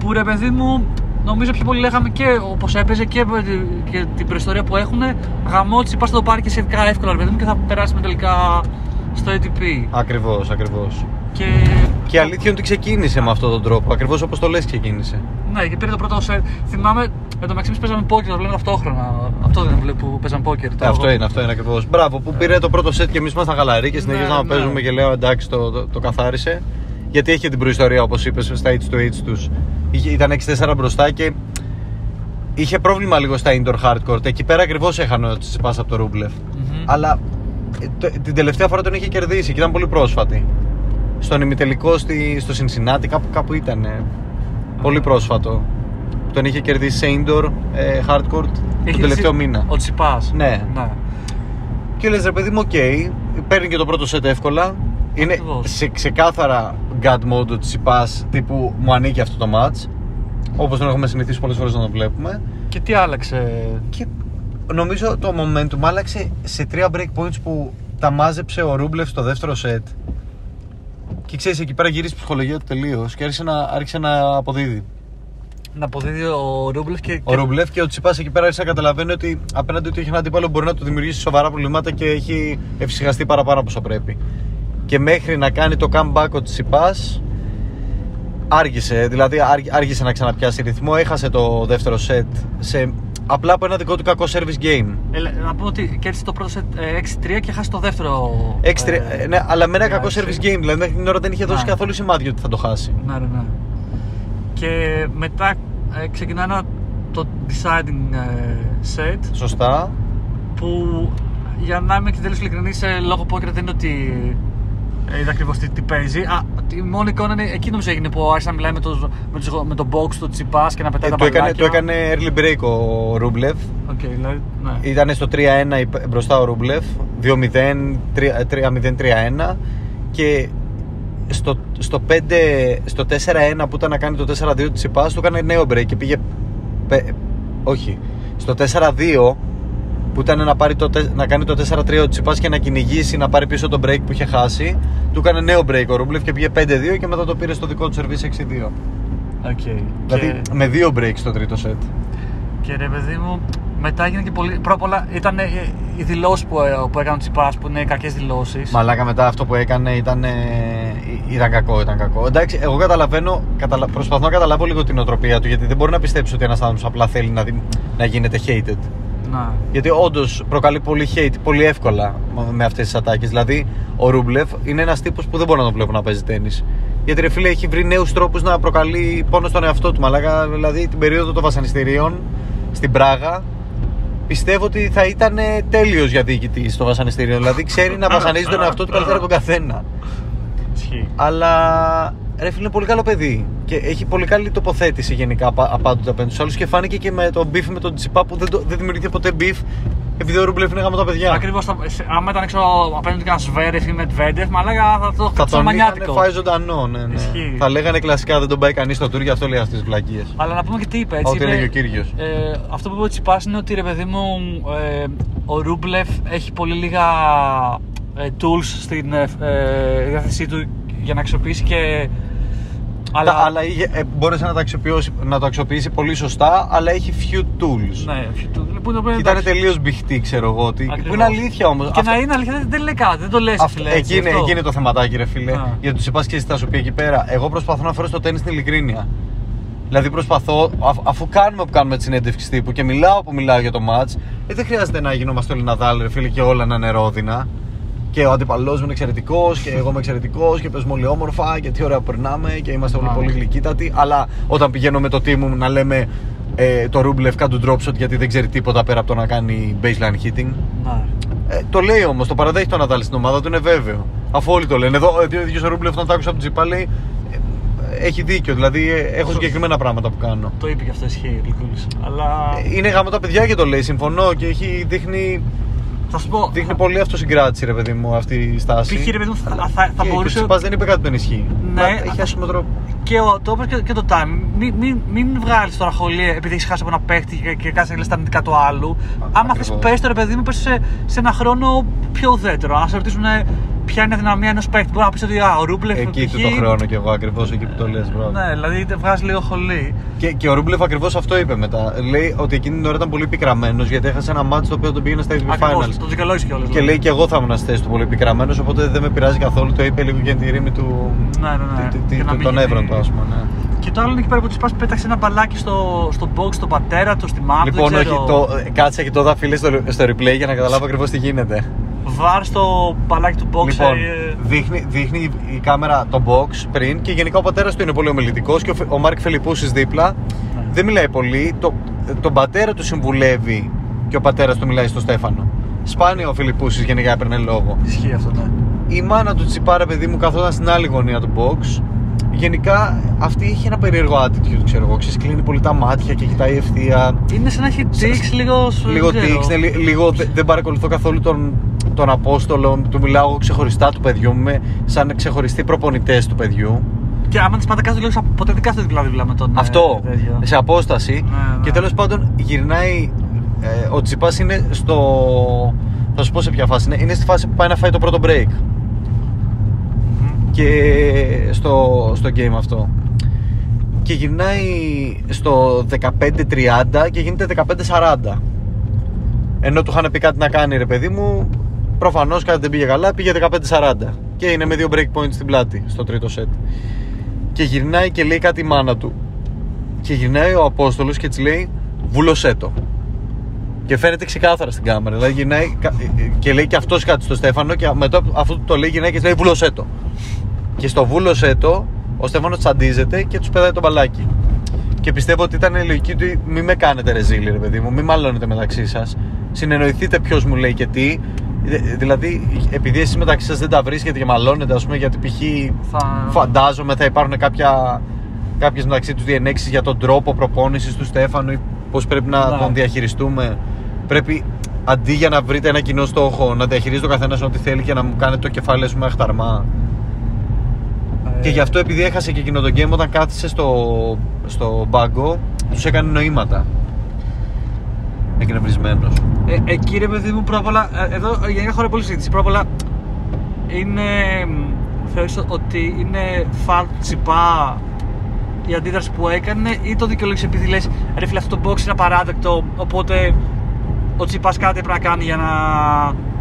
που ρε παιδί μου, νομίζω πιο πολύ λέγαμε και όπως έπαιζε και, με τη- και την προϊστορία που έχουν. Γαμό τη πας το πάρει και σχετικά εύκολα, ρε παιδί μου, και θα περάσει με τελικά στο ATP. Ακριβώς, ακριβώς. Και Και η αλήθεια είναι ότι ξεκίνησε με αυτόν τον τρόπο. Ακριβώς όπως το λες, ξεκίνησε. ναι, και πήρε το πρώτο σετ. Θυμάμαι, με το μεταξύ εμείς παίζαμε πόκερ, το λέμε ταυτόχρονα. Αυτό δεν είναι που παίζαμε πόκερ. το- Αυτό είναι, αυτό είναι ακριβώς. Μπράβο, που πήρε το πρώτο σετ και εμείς ήμασταν χαλαροί και συνεχίζαμε να ναι. παίζουμε και λέω εντάξει το, το, το καθάρισε. Γιατί έχει και την προϊστορία όπως είπες στα H to H τους. Ήταν 6-4 μπροστά και είχε πρόβλημα λίγο στα indoor hardcourt. Εκεί πέρα ακριβώς έχανε ο Τσιπάς από το Ρούμπλεφ. Μμμ. Αλλά ε, το- την τελευταία φορά τον είχε κερδίσει και ήταν πολύ πρόσφατη. Στον ημιτελικό στη, στο Cincinnati, κάπου, κάπου ήταν. Πολύ πρόσφατο. Τον είχε κερδίσει σε indoor ε, hardcourt Έχει τον τελευταίο ζήσει- μήνα. Ο Τσιπάς. Ναι. ναι. Και λες ρε παιδί μου, οκ, παίρνει και το πρώτο set εύκολα. Είναι Ακριβώς. σε ξεκάθαρα God mode ο Τσιπάς τύπου μου ανήκει αυτό το match. Όπως τον έχουμε συνηθίσει πολλές φορές να το βλέπουμε. Και τι άλλαξε; Και νομίζω το momentum άλλαξε σε τρία break points που τα μάζεψε ο Ρούμπλεφ στο δεύτερο set. Και ξέρεις, εκεί πέρα γύρισε η ψυχολογία του τελείως και άρχισε να, άρχισε να αποδίδει. Να αποδίδει ο Ρούμπλεφ και. Ο Ρουμπλεφ και ο Τσιπάς εκεί πέρα άρχισε να καταλαβαίνει ότι απέναντι ότι έχει ένα αντίπαλο μπορεί να του δημιουργήσει σοβαρά προβλήματα και έχει ευσυχαστεί παραπάνω από όσο πρέπει. Και μέχρι να κάνει το comeback ο Τσιπά, άργησε. Δηλαδή άρ- άργησε να ξαναπιάσει ρυθμό. Έχασε το δεύτερο set σε, απλά από ένα δικό του κακό service game. Ε, να πούμε ότι κέρδισε το πρώτο σετ ε, 6-3 και χάσει το δεύτερο. Έξτρι- ε, ε, ναι, αλλά με ένα ναι, κακό έτσι. service game. Δηλαδή μέχρι την ώρα δεν είχε δώσει Ναι. καθόλου σημάδι ότι θα το χάσει. Ναι, ναι, ναι. Και μετά ε, ξεκινά ένα το deciding ε, set Σωστά. που για να είμαι και τέλος ειλικρινής ε, λόγω poker δεν είναι ότι ε, είδα ακριβώς τι, τι παίζει. Α, η μόνη εικόνα είναι εκεί νομίζω έγινε που άρχισε να μιλάει με, το, με, τους- με τον box του Τσιπάς και να πετάει Ε, τα το, έκανε, μπαλάκια. το έκανε early break ο Ρούμπλεφ. Οκ, δηλαδή, ναι. Ήταν στο 3-1 υπ- μπροστά ο Ρούμπλεφ, 2-0, 3-0-3-1 και στο, στο, 5, στο 4-1 που ήταν να κάνει το 4-2 ο Τσιπάς του έκανε νέο break και πήγε, πε- όχι, στο 4-2 που ήταν να, πάρει το, τε- να κάνει το 4-3 ο Τσιπάς και να κυνηγήσει να πάρει πίσω το break που είχε χάσει του έκανε νέο break ο Ρούμπλεφ και πήγε 5-2 και μετά το πήρε στο δικό του service 6-2 Οκ. δηλαδή Και, με δύο break στο τρίτο set και ρε παιδί μου, Μετά έγινε και πολύ. Πρώτα απ' όλα ήταν ε, οι δηλώσεις που, ε, που έκανε ο Τσιπάς που είναι κακές δηλώσεις. Μαλάκα μετά αυτό που έκανε ήταν, ε, ήταν κακό, ήταν κακό. Εντάξει, εγώ καταλαβαίνω, καταλα... προσπαθώ να καταλάβω λίγο την νοοτροπία του γιατί δεν μπορεί να πιστέψει ότι ένας άνθρωπος απλά θέλει να, δει- να γίνεται hated. Να. Γιατί όντως προκαλεί πολύ hate πολύ εύκολα με αυτές τις ατάκες. Δηλαδή, ο Ρούμπλεφ είναι ένας τύπος που δεν μπορώ να τον βλέπω να παίζει τέννη. Γιατί ρε φίλε έχει βρει νέους τρόπους να προκαλεί πόνο στον εαυτό του. Μαλάκα, δηλαδή την περίοδο των βασανιστήριων στην Πράγα πιστεύω ότι θα ήταν τέλειος για διοικητή στο βασανιστήριο. Δηλαδή ξέρει να βασανίζει τον εαυτό του καλύτερα από τον καθένα. Ισχύει. Αλλά ρε φίλε είναι πολύ καλό παιδί. Και έχει πολύ καλή τοποθέτηση γενικά απα- απάντητα απέναντι στους άλλους. Και φάνηκε και με τον beef με τον Τσιπά που δεν, το, δεν δημιουργήθηκε ποτέ beef επειδή ο Ρούμπλεφ είναι γάμο τα παιδιά. Ακριβώς. Άμα ήταν έξω απέναντι κανένα Σβέρεφ ή Μετβέντεφ, μαλάκα θα το Θα κρατήσω τον είχαν μανιάτικο. φάει ζωντανό, ναι, ναι. Ισχύει. Θα λέγανε κλασικά δεν τον πάει κανείς στο tour, γι' αυτό λέει αυτές τις βλακίες. Αλλά να πούμε και τι είπε. Έτσι, Ό,τι είπε, έλεγε ο κύριος. Ε, αυτό που είπε ο Τσιπάς είναι ότι ρε παιδί μου, ε, ο Ρούμπλεφ έχει πολύ λίγα ε, tools στην ε, ε, διάθεσή του για να αξιοποιήσει και. Αλλά, αλλά είχε, ε, μπόρεσε να, τα αξιοποιήσει, να το αξιοποιήσει πολύ σωστά, αλλά έχει few tools. Ναι, που το οποίο Και ήταν εντάξει. τελείως μπιχτή, ξέρω εγώ. Ότι, που Ακριβώς. είναι αλήθεια όμως. Και να είναι αλήθεια, δεν, δεν λέει κάτι, δεν το λες. Αυτό, εκεί, είναι, εκεί είναι το θεματάκι, ρε φίλε. Α. Γιατί τους είπα και εσύ θα σου πει εκεί πέρα. Εγώ προσπαθώ να φέρω στο τέννη στην ειλικρίνεια. Δηλαδή προσπαθώ, αφ- αφού κάνουμε που κάνουμε τη συνέντευξη τύπου και μιλάω που μιλάω για το match, ε, δεν χρειάζεται να γινόμαστε όλοι Ναδάλ, ρε φίλε, και όλα να είναι ρόδινα. Και ο αντιπαλός μου είναι εξαιρετικός και εγώ είμαι εξαιρετικός και παίζουμε όλοι όμορφα και τι ωραία που περνάμε και είμαστε όλοι Α. πολύ γλυκύτατοι. Αλλά όταν πηγαίνω με το team μου να λέμε ε, το Ρούμπλεφ κάνει του drop shot γιατί δεν ξέρει τίποτα πέρα από το να κάνει baseline hitting. Ναι. Ε, το λέει όμως, το παραδέχει το Νατάλ στην ομάδα του, είναι βέβαιο. Αφού όλοι το λένε. Εδώ, ε, ο ίδιος ο Ρούμπλεφ, όταν το άκουσα από τον Τζιπά, λέει ε, έχει δίκιο. Δηλαδή, ε, έχω συγκεκριμένα πράγματα που κάνω. Το είπε και αυτός ισχύει, Γλυκούλης. Αλλά Ε, Είναι γάμο τα παιδιά και το λέει, συμφωνώ και έχει, δείχνει, θα σου πω. δείχνει πολύ αυτοσυγκράτηση, ρε παιδί μου, αυτή η στάση. Π.χ. ρε παιδί μου, θα, θα, θα και, μπορούσε. Και ο Τσιπάς δεν είπε κάτι που δεν ισχύει. Ναι, Μα έχει θα- άσχημο τρόπο. Και ο, το είπε και, και το time. Μην, μην, μην βγάλεις τώρα χολή επειδή έχεις χάσει από ένα παίχτη και, και κάτσε να λες τα αρνητικά του άλλου. Άμα θες, ακριβώς. πες το ρε παιδί μου, πες σε, σε ένα χρόνο πιο ουδέτερο. Αν σε ρωτήσουν ε, ποια είναι η αδυναμία ενός παίχτη, μπορεί να πεις ότι α, ο Ρούμπλεφ. Εκεί π.χ. του το χρόνο κι εγώ ακριβώς εκεί που το λες, μπρο. Ναι, δηλαδή είτε βγάζει λίγο χολή. Και, και ο Ρούμπλεφ ακριβώς αυτό είπε μετά. Λέει ότι εκείνη την ώρα ήταν πολύ πικραμένος γιατί έχασε ένα ματς το οποίο τον πήγαινε στα ATP Ακριβώς, Finals. το δικαιολόγησε κιόλας. Και λέει και εγώ θα ήμουν στη θέση του πολύ πικραμένος, οπότε δεν με πειράζει καθόλου. Το είπε λίγο για τη ρήμη του. Ναι, ναι, ναι. τη- τη- Και να του- μην των γίνει- εύρων του, α πούμε. Ναι. Και το άλλο είναι εκεί πέρα που της πας πέταξε ένα μπαλάκι στο, στο box, στον πατέρα του, στη μάπα. Λοιπόν, δεν ξέρω. όχι, το, ε, κάτσε και το δα φίλε στο, στο replay για να καταλάβω ακριβώς τι γίνεται. Βάρ στο μπαλάκι του box. λοιπόν, ε, δείχνει, δείχνει η κάμερα το box πριν και γενικά ο πατέρας του είναι πολύ ομιλητικός και ο, Φε- ο Μάρκ Φελιπούση δίπλα Ναι. δεν μιλάει πολύ. Το, τον πατέρα του συμβουλεύει και ο πατέρας του μιλάει στο Στέφανο. Σπάνια ο Φιλιππούσης γενικά έπαιρνε λόγο. Ισχύει αυτό, ναι. η μάνα του τσιπάρα παιδί μου καθόταν στην άλλη γωνία του box γενικά αυτή είχε ένα περίεργο attitude ξέρω εγώ ξέρεις κλείνει πολύ τα μάτια και κοιτάει ευθεία Είναι σαν να έχει tics λίγο. σου- λίγο δεν ξέρω. τίξ, ναι, λι- λίγο δε- δεν παρακολουθώ καθόλου τον, τον Απόστολο του μιλάω εγώ ξεχωριστά του παιδιού μου είμαι σαν ξεχωριστοί προπονητές του παιδιού Και άμα της πάτε κάτω, λέω ποτέ δεν κάθεται δίπλα-δίπλα με τον. ε, αυτό τέτοιο. σε απόσταση Ναι, ναι. και τέλος πάντων γυρνάει ε, ο Τσιπάς είναι στο θα σου πω σε ποια φάση είναι είναι στη φάση που πάει να φάει το πρώτο break Μμ. και στο, στο game αυτό. Και γυρνάει στο 15-30 και γίνεται 15-40. Ενώ του είχαν πει κάτι να κάνει ρε παιδί μου, προφανώς κάτι δεν πήγε καλά, πήγε 15-40. Και είναι με δύο break points στην πλάτη στο τρίτο set. Και γυρνάει και λέει κάτι η μάνα του. Και γυρνάει ο Απόστολος και της λέει βούλωσέ το. Και φαίνεται ξεκάθαρα στην κάμερα. Δηλαδή γυρνάει κα- και λέει και αυτός κάτι στο Στέφανο και μετά αφού του το λέει γυρνάει και της λέει βούλωσέ το. Και στο βούλωσέ το, ο Στέφανος τσαντίζεται και τους πετάει το μπαλάκι. Και πιστεύω ότι ήταν η λογική του μη με κάνετε ρεζίλι, ρε παιδί μου, μη μαλώνετε μεταξύ σας. Συνεννοηθείτε ποιος μου λέει και τι. Δε- Δηλαδή, επειδή εσείς μεταξύ σας δεν τα βρίσκετε και μαλώνετε, ας πούμε, γιατί π.χ. Θα... φαντάζομαι θα υπάρχουν κάποια, κάποιες μεταξύ τους διενέξεις για τον τρόπο προπόνησης του Στέφανου ή πώς πρέπει να Ναι. τον διαχειριστούμε. Πρέπει αντί για να βρείτε ένα κοινό στόχο να διαχειρίζεται ο καθένας ό,τι θέλει και να μου κάνετε το κεφάλι σου με αχταρμά. Ε, Και γι' αυτό επειδή έχασε και εκείνο το game όταν κάθισε στο, στο μπάγκο τους έκανε νοήματα. Έγινε βρισμένος. Ε, εκεί ρε παιδί μου, πρώτα απ' όλα, ε, εδώ ε, γενικά χωράει πολύ συζήτηση. Πρώτα απ' όλα, είναι. μ, Θεωρείς ότι είναι φαλ τσιπά η αντίδραση που έκανε ή το δικαιολόγησε επειδή λες ρε φίλε αυτό το box είναι απαράδεκτο οπότε ο Τσιπάς κάτι πρέπει να κάνει για να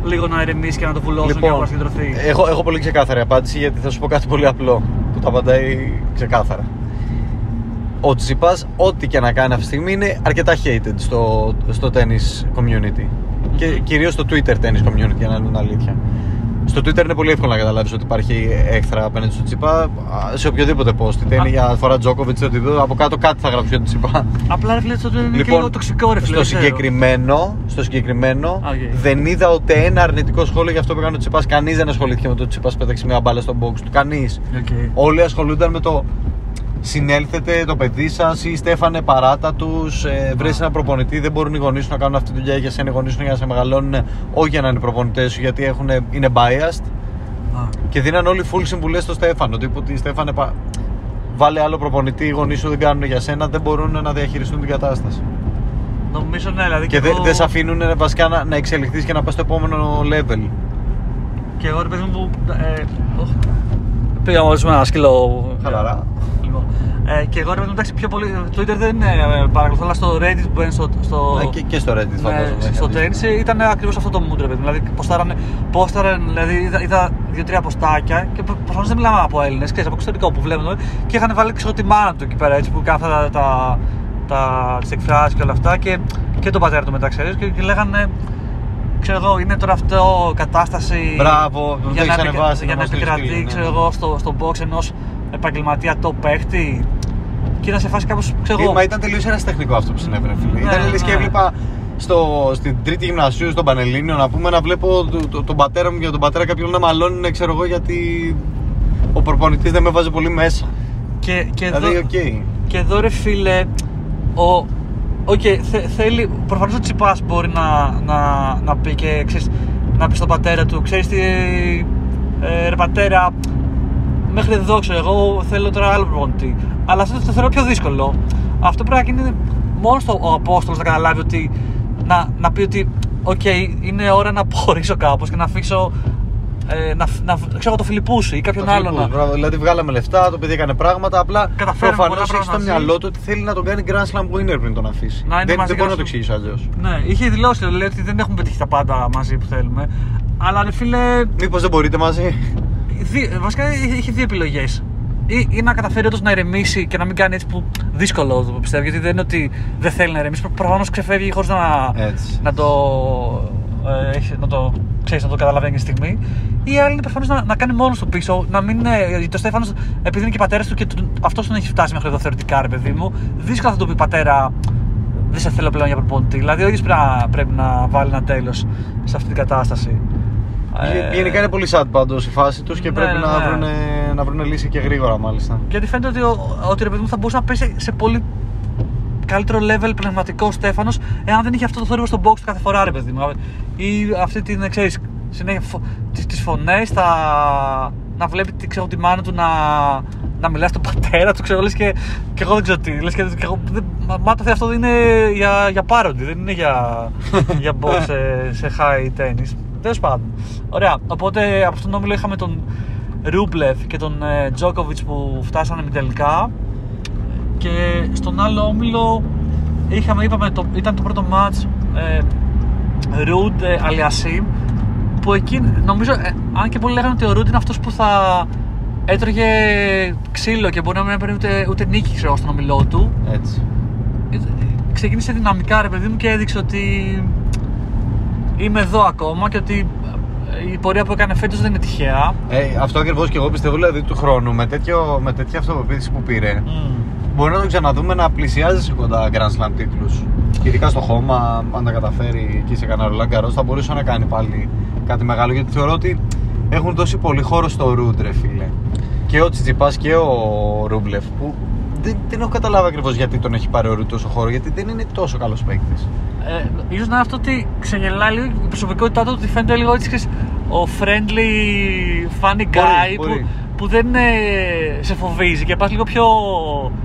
λίγο να ηρεμήσει και να το βουλώσουν και να Λοιπόν, μπορεί να συγκεντρωθεί. έχω, έχω πολύ ξεκάθαρη απάντηση γιατί θα σου πω κάτι πολύ απλό που τα απαντάει ξεκάθαρα. Ο Τσιπάς, ό,τι και να κάνει αυτή τη στιγμή, είναι αρκετά hated στο, στο tennis community. Και κυρίως στο Twitter tennis community, για να είναι αλήθεια. Στο Twitter είναι πολύ εύκολο να καταλάβεις ότι υπάρχει έχθρα απέναντι στο Τσιπά α, σε οποιοδήποτε post. Είτε είναι Α. για φορά Τζόκοβιτ είτε οτιδήποτε. Από κάτω κάτι θα γράψει για τον Τσιπά. Απλά ρε φίλε, το είναι και λίγο τοξικό ρε φίλε. Λοιπόν, στο δεν ξέρω. συγκεκριμένο, στο συγκεκριμένο Οκ. δεν είδα ούτε ένα αρνητικό σχόλιο για αυτό που έκανε ο Τσιπά. Κανείς δεν ασχολήθηκε με το ότι ο Τσιπά πέταξε μια μπάλα στο box του. Κανείς. Οκ. Όλοι ασχολούνταν με το συνέλθετε το παιδί σας ή Στέφανε παράτα τους. Ε, βρες ένα προπονητή. Δεν μπορούν οι γονείς σου να κάνουν αυτή τη δουλειά για σένα. Οι γονείς σου για να σε μεγαλώνουν, όχι για να είναι προπονητές σου, γιατί έχουν, είναι biased. Α. Και δίναν όλοι full συμβουλές στο Στέφανο. Τύπου ότι Στέφανε, πα... βάλε άλλο προπονητή. Οι γονείς σου δεν κάνουν για σένα, δεν μπορούν να διαχειριστούν την κατάσταση. Νομίζω ναι, δηλαδή. Και δεν εγώ- δεν σε αφήνουν ε, βασικά να, να εξελιχθείς και να πας στο επόμενο level. Και εγώ ρε παιδί μου. Ε, οχ. Πήγα μόλι με ένα σκύλο. Χαλαρά. Λοιπόν. Ε, και εγώ ρε παιδί μου, εντάξει, πιο πολύ. Twitter δεν είναι. ε, Παρακολουθώ, αλλά στο Reddit που μπαίνει στο. στο Ε, Και, και στο Reddit ναι, φαντάζομαι. έχεις στο αντίστοιχο. tennis ήταν ακριβώς αυτό το mood, ρε παιδί μου. Δηλαδή, ποστάρανε, ποστάρανε, δηλαδή είδα, είδα δύο-τρία ποστάκια και προφανώς δεν μιλάμε από Έλληνες, ξέρεις από εξωτερικό που βλέπουν και είχαν βάλει ξέρω, τη μάνα του εκεί πέρα έτσι που κάνει αυτά τα, τα, τα, τις εκφράσεις και όλα αυτά και, και τον πατέρα του μεταξύ τους και, και λέγανε ξέρω εγώ, είναι τώρα αυτό κατάσταση Μπράβο, το για έχεις να, επικρα- ανεβάσει, για να να μας το επικρατεί στείλει, ναι. ξέρω εγώ, στο, στο box ενός επαγγελματία top παίχτη και να σε φάσει κάπως ξέρω Ε, εγώ Μα ήταν τελείως ερασιτεχνικό αυτό που συνέβαινε, φίλε. Ναι, ήταν λες και ναι. έβλεπα στο, στην τρίτη γυμνασίου, στον Πανελλήνιο, να πούμε να βλέπω το, το- τον πατέρα μου και τον πατέρα κάποιον να μαλώνουν, ξέρω εγώ, γιατί ο προπονητής δεν με βάζει πολύ μέσα. και, και εδώ, Δηλαδή, οκ. Και εδώ ρε φίλε, ο, Οκ, θε, θέλει. Προφανώς ο Τσιπάς μπορεί να, να, να πει και ξέρεις, να πει στον πατέρα του, ξέρεις τι. Ε, ρε πατέρα, μέχρι εδώ ξέρω εγώ θέλω τώρα άλλο προπονητή. Αλλά αυτό το θεωρώ πιο δύσκολο. Αυτό πρέπει να γίνει μόνος στο, ο Απόστολος να καταλάβει ότι. Να, να πει ότι, οκ, είναι ώρα να αποχωρήσω κάπως και να αφήσω. Ε, να, να, ξέρω το Φιλιππούσι ή κάποιον Το άλλον. Φιλιππούς, να- μπράβο. Δηλαδή βγάλαμε λεφτά, το παιδί έκανε πράγματα. Απλά Καταφέραμε προφανώς πολλά έχει στο πράγματα μυαλό μαζί. του ότι θέλει να τον κάνει Grand Slam winner πριν τον αφήσει. Να είναι δεν μαζί δεν μπορεί να Grand το Slam. εξηγήσει αλλιώς. Ναι, είχε δηλώσει λέει, ότι δεν έχουμε πετύχει τα πάντα μαζί που θέλουμε. Αλλά ρε φίλε, Μήπως δεν μπορείτε μαζί; Δι- βασικά είχε δύο επιλογές. Ή, ή να καταφέρει όντως να ηρεμήσει και να μην κάνει έτσι που δύσκολο το πιστεύω. Γιατί δεν είναι ότι δεν θέλει να ηρεμήσει. Προφανώς ξεφεύγει χωρίς να, Έτσι. να το. Ε, έχει- να το ξέρεις, να το καταλαβαίνει τη στιγμή. Ή η άλλη είναι προφανώς να, να κάνει μόνος του πίσω. Να μην είναι. Γιατί το Στέφανος, επειδή είναι και πατέρα του και αυτός τον έχει φτάσει μέχρι εδώ θεωρητικά, ρε παιδί μου, δύσκολα θα του πει πατέρα, δεν σε θέλω πλέον για προπονητή. Δηλαδή, ο ίδιος πρέπει, να- πρέπει να βάλει ένα τέλος σε αυτή την κατάσταση. Ε, Γενικά είναι πολύ sad πάντως η φάση τους και ναι, πρέπει ναι, να, ναι. βρουν, να βρουν λύση και γρήγορα μάλιστα. Γιατί φαίνεται ότι, ο, ότι ρε παιδί μου θα μπορούσε να πέσει σε πολύ καλύτερο level πνευματικό ο Στέφανος εάν δεν είχε αυτό το θόρυβο στο box του κάθε φορά, ρε παιδί μου. Ή αυτή την, ξέρεις, συνέχεια φο, τις, τις φωνές, τα, να βλέπει τι, ξέρω, τη μάνα του να, να μιλάει στον πατέρα του, ξέρω, λες και, και εγώ δεν ξέρω τι. Λες και, και εγώ, δεν, μα, μα το αυτό είναι για, για parody, δεν είναι για, (laughs) για box σε, σε high tennis. Τέλος πάντων. Ωραία. Οπότε από αυτόν τον όμιλο είχαμε τον Ρούμπλεφ και τον ε, Τζόκοβιτς που φτάσανε με τελικά. Και στον άλλο όμιλο είχαμε, είπαμε, το, ήταν το πρώτο μάτς ε, Ρουντ ε, Αλιασίμ που εκεί νομίζω, ε, αν και πολλοί λέγανε ότι ο Ρουντ είναι αυτός που θα έτρωγε ξύλο και μπορεί να μην έπαιρνε ούτε, ούτε νίκη ξέρω, στον ομιλό του. Έτσι. Ε, Ξεκίνησε δυναμικά ρε παιδί μου και έδειξε ότι είμαι εδώ ακόμα και ότι ε, η πορεία που έκανε φέτος δεν είναι τυχαία. Ε, αυτό ακριβώς και εγώ πιστεύω δηλαδή του χρόνου με, τέτοιο, με τέτοια αυτοπεποίθηση που πήρε. Μπορεί να το ξαναδούμε να πλησιάζει σε κοντά Grand Slam τίτλους Και ειδικά στο χώμα, αν τα καταφέρει εκεί σε κανένα Roland Garros, θα μπορούσε να κάνει πάλι κάτι μεγάλο. Γιατί θεωρώ ότι έχουν δώσει πολύ χώρο στο Ρούντ, ρε φίλε. Και ο Τσιτσιπάς και ο Ρούμπλεφ, που δεν, δεν έχω καταλάβει ακριβώς γιατί τον έχει πάρει ο Ρούντ τόσο χώρο, γιατί δεν είναι τόσο καλός παίκτης. Ε, ίσως να είναι αυτό ότι ξεγελάει λίγο η προσωπικότητά του ότι φαίνεται λίγο έτσι ξέρεις, ο friendly funny guy μπορεί. Που, που δεν ε, σε φοβίζει και πας λίγο πιο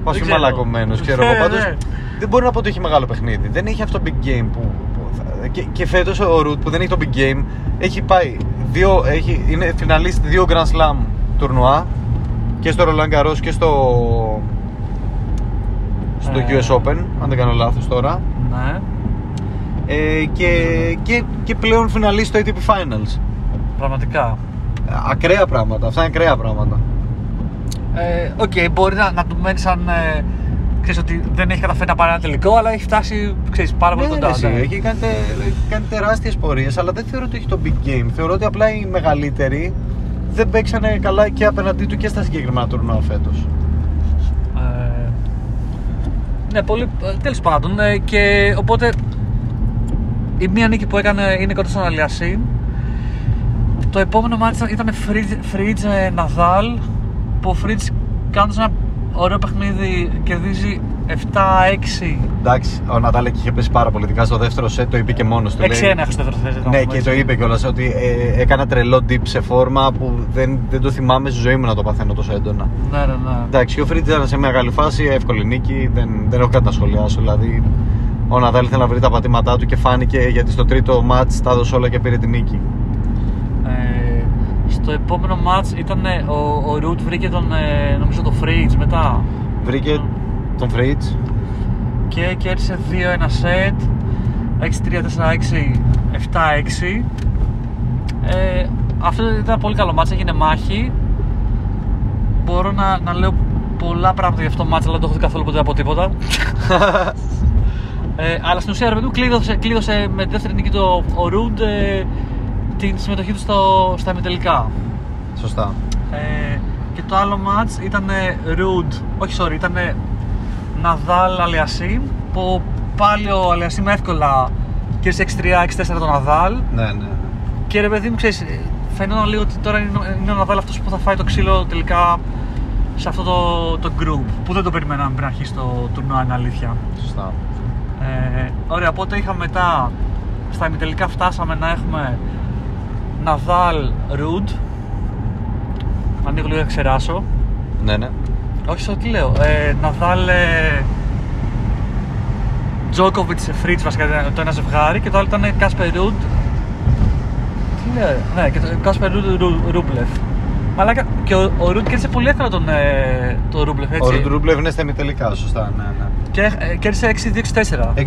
Πας δεν πιο ξέρω. μαλακωμένος, ξέρω Ναι, εγώ. Πάντως ναι. δεν μπορεί να πω ότι έχει μεγάλο παιχνίδι. Δεν έχει αυτό το big game που. που θα- και, και φέτος ο Ρουτ που δεν έχει το big game έχει πάει. Δύο, έχει, είναι φιναλίστ δύο Grand Slam τουρνουά και στο Roland Garros και στο. Στο Ε. US Open, αν δεν κάνω λάθος τώρα. Ναι. Ε, και, και, και πλέον φιναλίστ στο ATP Finals. Πραγματικά. Ακραία πράγματα. Αυτά είναι ακραία πράγματα. Ε, Οκ, μπορεί να, να του μένει σαν. Ε, ξέρεις ότι δεν έχει καταφέρει να πάρει ένα τελικό, αλλά έχει φτάσει ξέρεις, πάρα πολύ Ναι, κοντά. ρε, εσύ, ναι. Έχει κάνει, τε- έχει κάνει τεράστιες πορείες, αλλά δεν θεωρώ ότι έχει το big game. Θεωρώ ότι απλά οι μεγαλύτεροι δεν παίξανε καλά και απέναντί του και στα συγκεκριμένα τουρνουά φέτος. Ε, ναι, πολύ. Τέλος πάντων. ε, και οπότε η μία νίκη που έκανε είναι κοντά στον Αλιασίν. Το επόμενο μάτι ήταν Φρίτζ Ναδάλ. Που ο Φρίτζ κάνοντα ένα ωραίο παιχνίδι κερδίζει 7-6. Εντάξει, ο Νατάλεκ είχε πέσει πάρα πολύ. Ειδικά στο δεύτερο σετ το είπε και μόνος του. 6-1 λέει- έχω στο δεύτερο θέση. Ναι, και το είπε κιόλας ότι ε, έκανα τρελό dip σε φόρμα που δεν, δεν το θυμάμαι στη ζωή μου να το παθαίνω τόσο έντονα. Ναι, ναι, ναι. Εντάξει, και ο Φρίτζ ήταν σε μια καλή φάση, εύκολη νίκη, δεν, δεν έχω κάτι να σχολιάσω. Δηλαδή, ο Νατάλ ήθελε να βρει τα πατήματά του και φάνηκε γιατί στο τρίτο μάτς τα έδωσε όλα και πήρε την νίκη. Ε, στο επόμενο μάτς ήταν ε, ο, ο Ρουτ βρήκε τον, ε, νομίζω το Φρίτζ μετά Βρήκε τον Φρίτζ. και κέρδισε 2-1 σετ. 6-3-4-6 7-6 ε, αυτό ήταν πολύ καλό μάτς, έγινε μάχη. Μπορώ να, να λέω πολλά πράγματα για αυτό το μάτς αλλά δεν το έχω δει καθόλου ποτέ από τίποτα. (laughs) Ε, αλλά στην ουσία ρε παιδί μου κλείδωσε, κλείδωσε με τη δεύτερη νίκη του ο Ρουντ ε, την συμμετοχή του στο, στα ημιτελικά. Σωστά. ε, και το άλλο μάτς ήταν Ρουντ, όχι sorry, ήταν Ναδάλ Αλιασίμ που πάλι ο Αλιασίμ εύκολα κέρδισε 6-3, 6-4 τον Ναδάλ Ναι, ναι. και ρε παιδί μου ξέρεις, ε, φαινόταν λίγο ότι τώρα είναι, ο- είναι ο Ναδάλ αυτός που θα φάει το ξύλο τελικά σε αυτό το, το group που δεν το περιμέναμε πριν αρχίσει το τουρνουά είναι αλήθεια. Σωστά. Ε, ωραία, οπότε είχαμε μετά στα ημιτελικά φτάσαμε να έχουμε Ναδάλ Ρουντ ανοίγω λίγο να ξεράσω Ναι, ναι. Όχι στο τι λέω. Ε, Ναδάλ ε, Τζόκοβιτ Φρίτ βασικά ήταν το ένα ζευγάρι και το άλλο ήταν Κάσπερ Ρουντ. Τι λέω, ναι, και το Κάσπερ Ρουντ Ρου- Ρούμπλεφ. Μαλάκα, και ο, ο Ρουντ κέρδισε πολύ εύκολα τον ε, το Ρούμπλεφ, Ο έτσι. Ρουντ Ρούμπλεφ είναι στα ημιτελικά, σωστά. Ναι, ναι. Και ε, κέρδισε 6-2-6-4.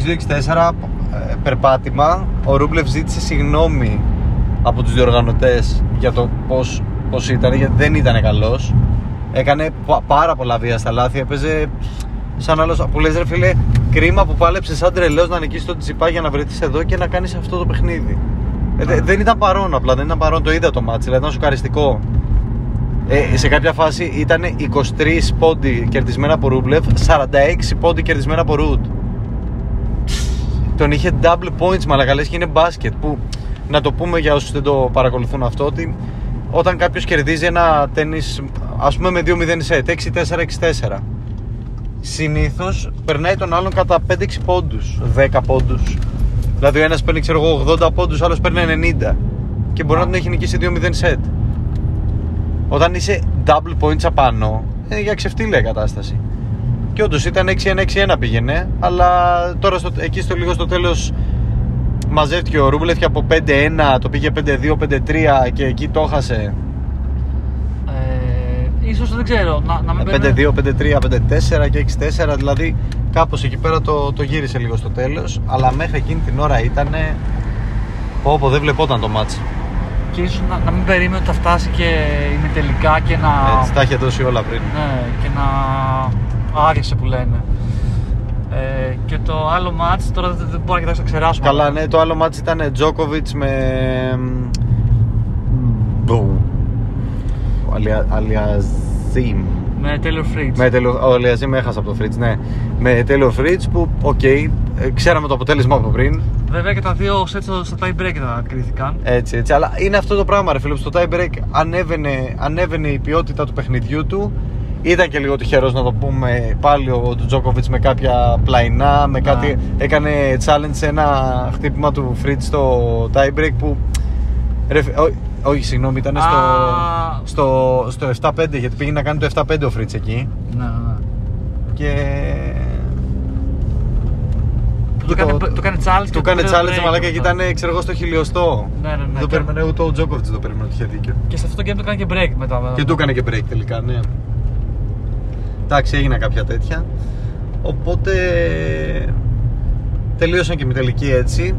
6-2-6-4 ε, περπάτημα. Ο Ρούμπλευ ζήτησε συγγνώμη από τους διοργανωτές για το πώς, πώς ήταν, γιατί δεν ήταν καλός. Έκανε πα- πάρα πολλά αβίαστα λάθη, έπαιζε σαν άλλος που λες ρε φίλε, κρίμα που πάλεψε σαν τρελός να νικήσεις τον Τσιπά για να βρεθείς εδώ και να κάνεις αυτό το παιχνίδι. Ε, δε- δεν ήταν παρόν απλά, δεν ήταν παρόν, το είδα το ματς, δηλαδή ήταν σοκαριστικό. Ε, σε κάποια φάση ήταν 23 points κερδισμένα από Ρούμπλεφ, 46 points κερδισμένα από Ρουντ. Τον είχε double points μαλακα λες και είναι μπάσκετ που να το πούμε για όσους δεν το παρακολουθούν αυτό ότι όταν κάποιος κερδίζει ένα τένις ας πούμε με 2-0 set 6-4-6-4 συνήθως περνάει τον άλλον κατά 5-6 πόντους 10 πόντους. Δηλαδή ο ένας παίρνει ξέρω εγώ 80 πόντους ο άλλος παίρνει 90 και μπορεί να τον έχει νικήσει 2-0 set όταν είσαι double points απάνω είναι για ξεφτύλια η κατάσταση. Και όντως ήταν 6-1-6-1 πήγαινε, αλλά τώρα στο, εκεί στο λίγο στο τέλος μαζεύτηκε ο Ρούμπλεφ και από 5-1 το πήγε 5-2-5-3 και εκεί το έχασε. Ε, ίσως δεν ξέρω, να, να μην παίρνει- 5-2, 5-3, 5-4 και 6-4, δηλαδή κάπως εκεί πέρα το, το γύρισε λίγο στο τέλος, αλλά μέχρι εκείνη την ώρα ήταν. Πω, δεν βλεπόταν το μάτς. Και ίσως να, να μην περίμενε ότι θα φτάσει και ημιτελικά και να... Έτσι, τα είχε δώσει όλα πριν. Ναι, και κλατάρισε που λένε. Ε, και το άλλο ματς, τώρα δεν, δεν μπορώ να κοιτάξω να ξεράσω. Καλά, ναι, το άλλο ματς ήταν Τζόκοβιτς με. Μπου. Ο Αλια- Αλιαζίμ. Με Taylor Fritz. Με τέλο, ο Αλιαζίμ έχασε από το Φρίτς, ναι. Με Taylor Fritz που, οκ, ε, ξέραμε το αποτέλεσμα από πριν. Βέβαια και τα δύο sets στο, στο tie break θα κρίθηκαν. Έτσι, έτσι. Αλλά είναι αυτό το πράγμα, ρε φίλε. που Στο tie break ανέβαινε, ανέβαινε η ποιότητα του παιχνιδιού του. Ήταν και λίγο τυχερός να το πούμε πάλι ο Τζόκοβιτς με κάποια πλαϊνά, με Να. κάτι, έκανε challenge σε ένα χτύπημα του Φρίτς στο tie break που ρε, φι- ό- όχι συγγνώμη ήταν στο, Α. στο, στο 7-5 γιατί πήγε να κάνει το 7-5 ο Φρίτς εκεί Ναι, ναι, ναι. και Που το, έκανε, το έκανε challenge. του και έκανε πήρε challenge break μαλάκα και μετά. ήταν ξέρω εγώ στο χιλιοστό Ναι, ναι, ναι. δεν το Και- περίμενε ούτε ο Τζόκοβιτς δεν το περίμενε ότι είχε δίκιο Και σε αυτό το game το έκανε και break μετά. Και του έκανε και break τελικά, ναι. Εντάξει, έγιναν κάποια τέτοια. Οπότε. Τελείωσαν και με τελικοί έτσι.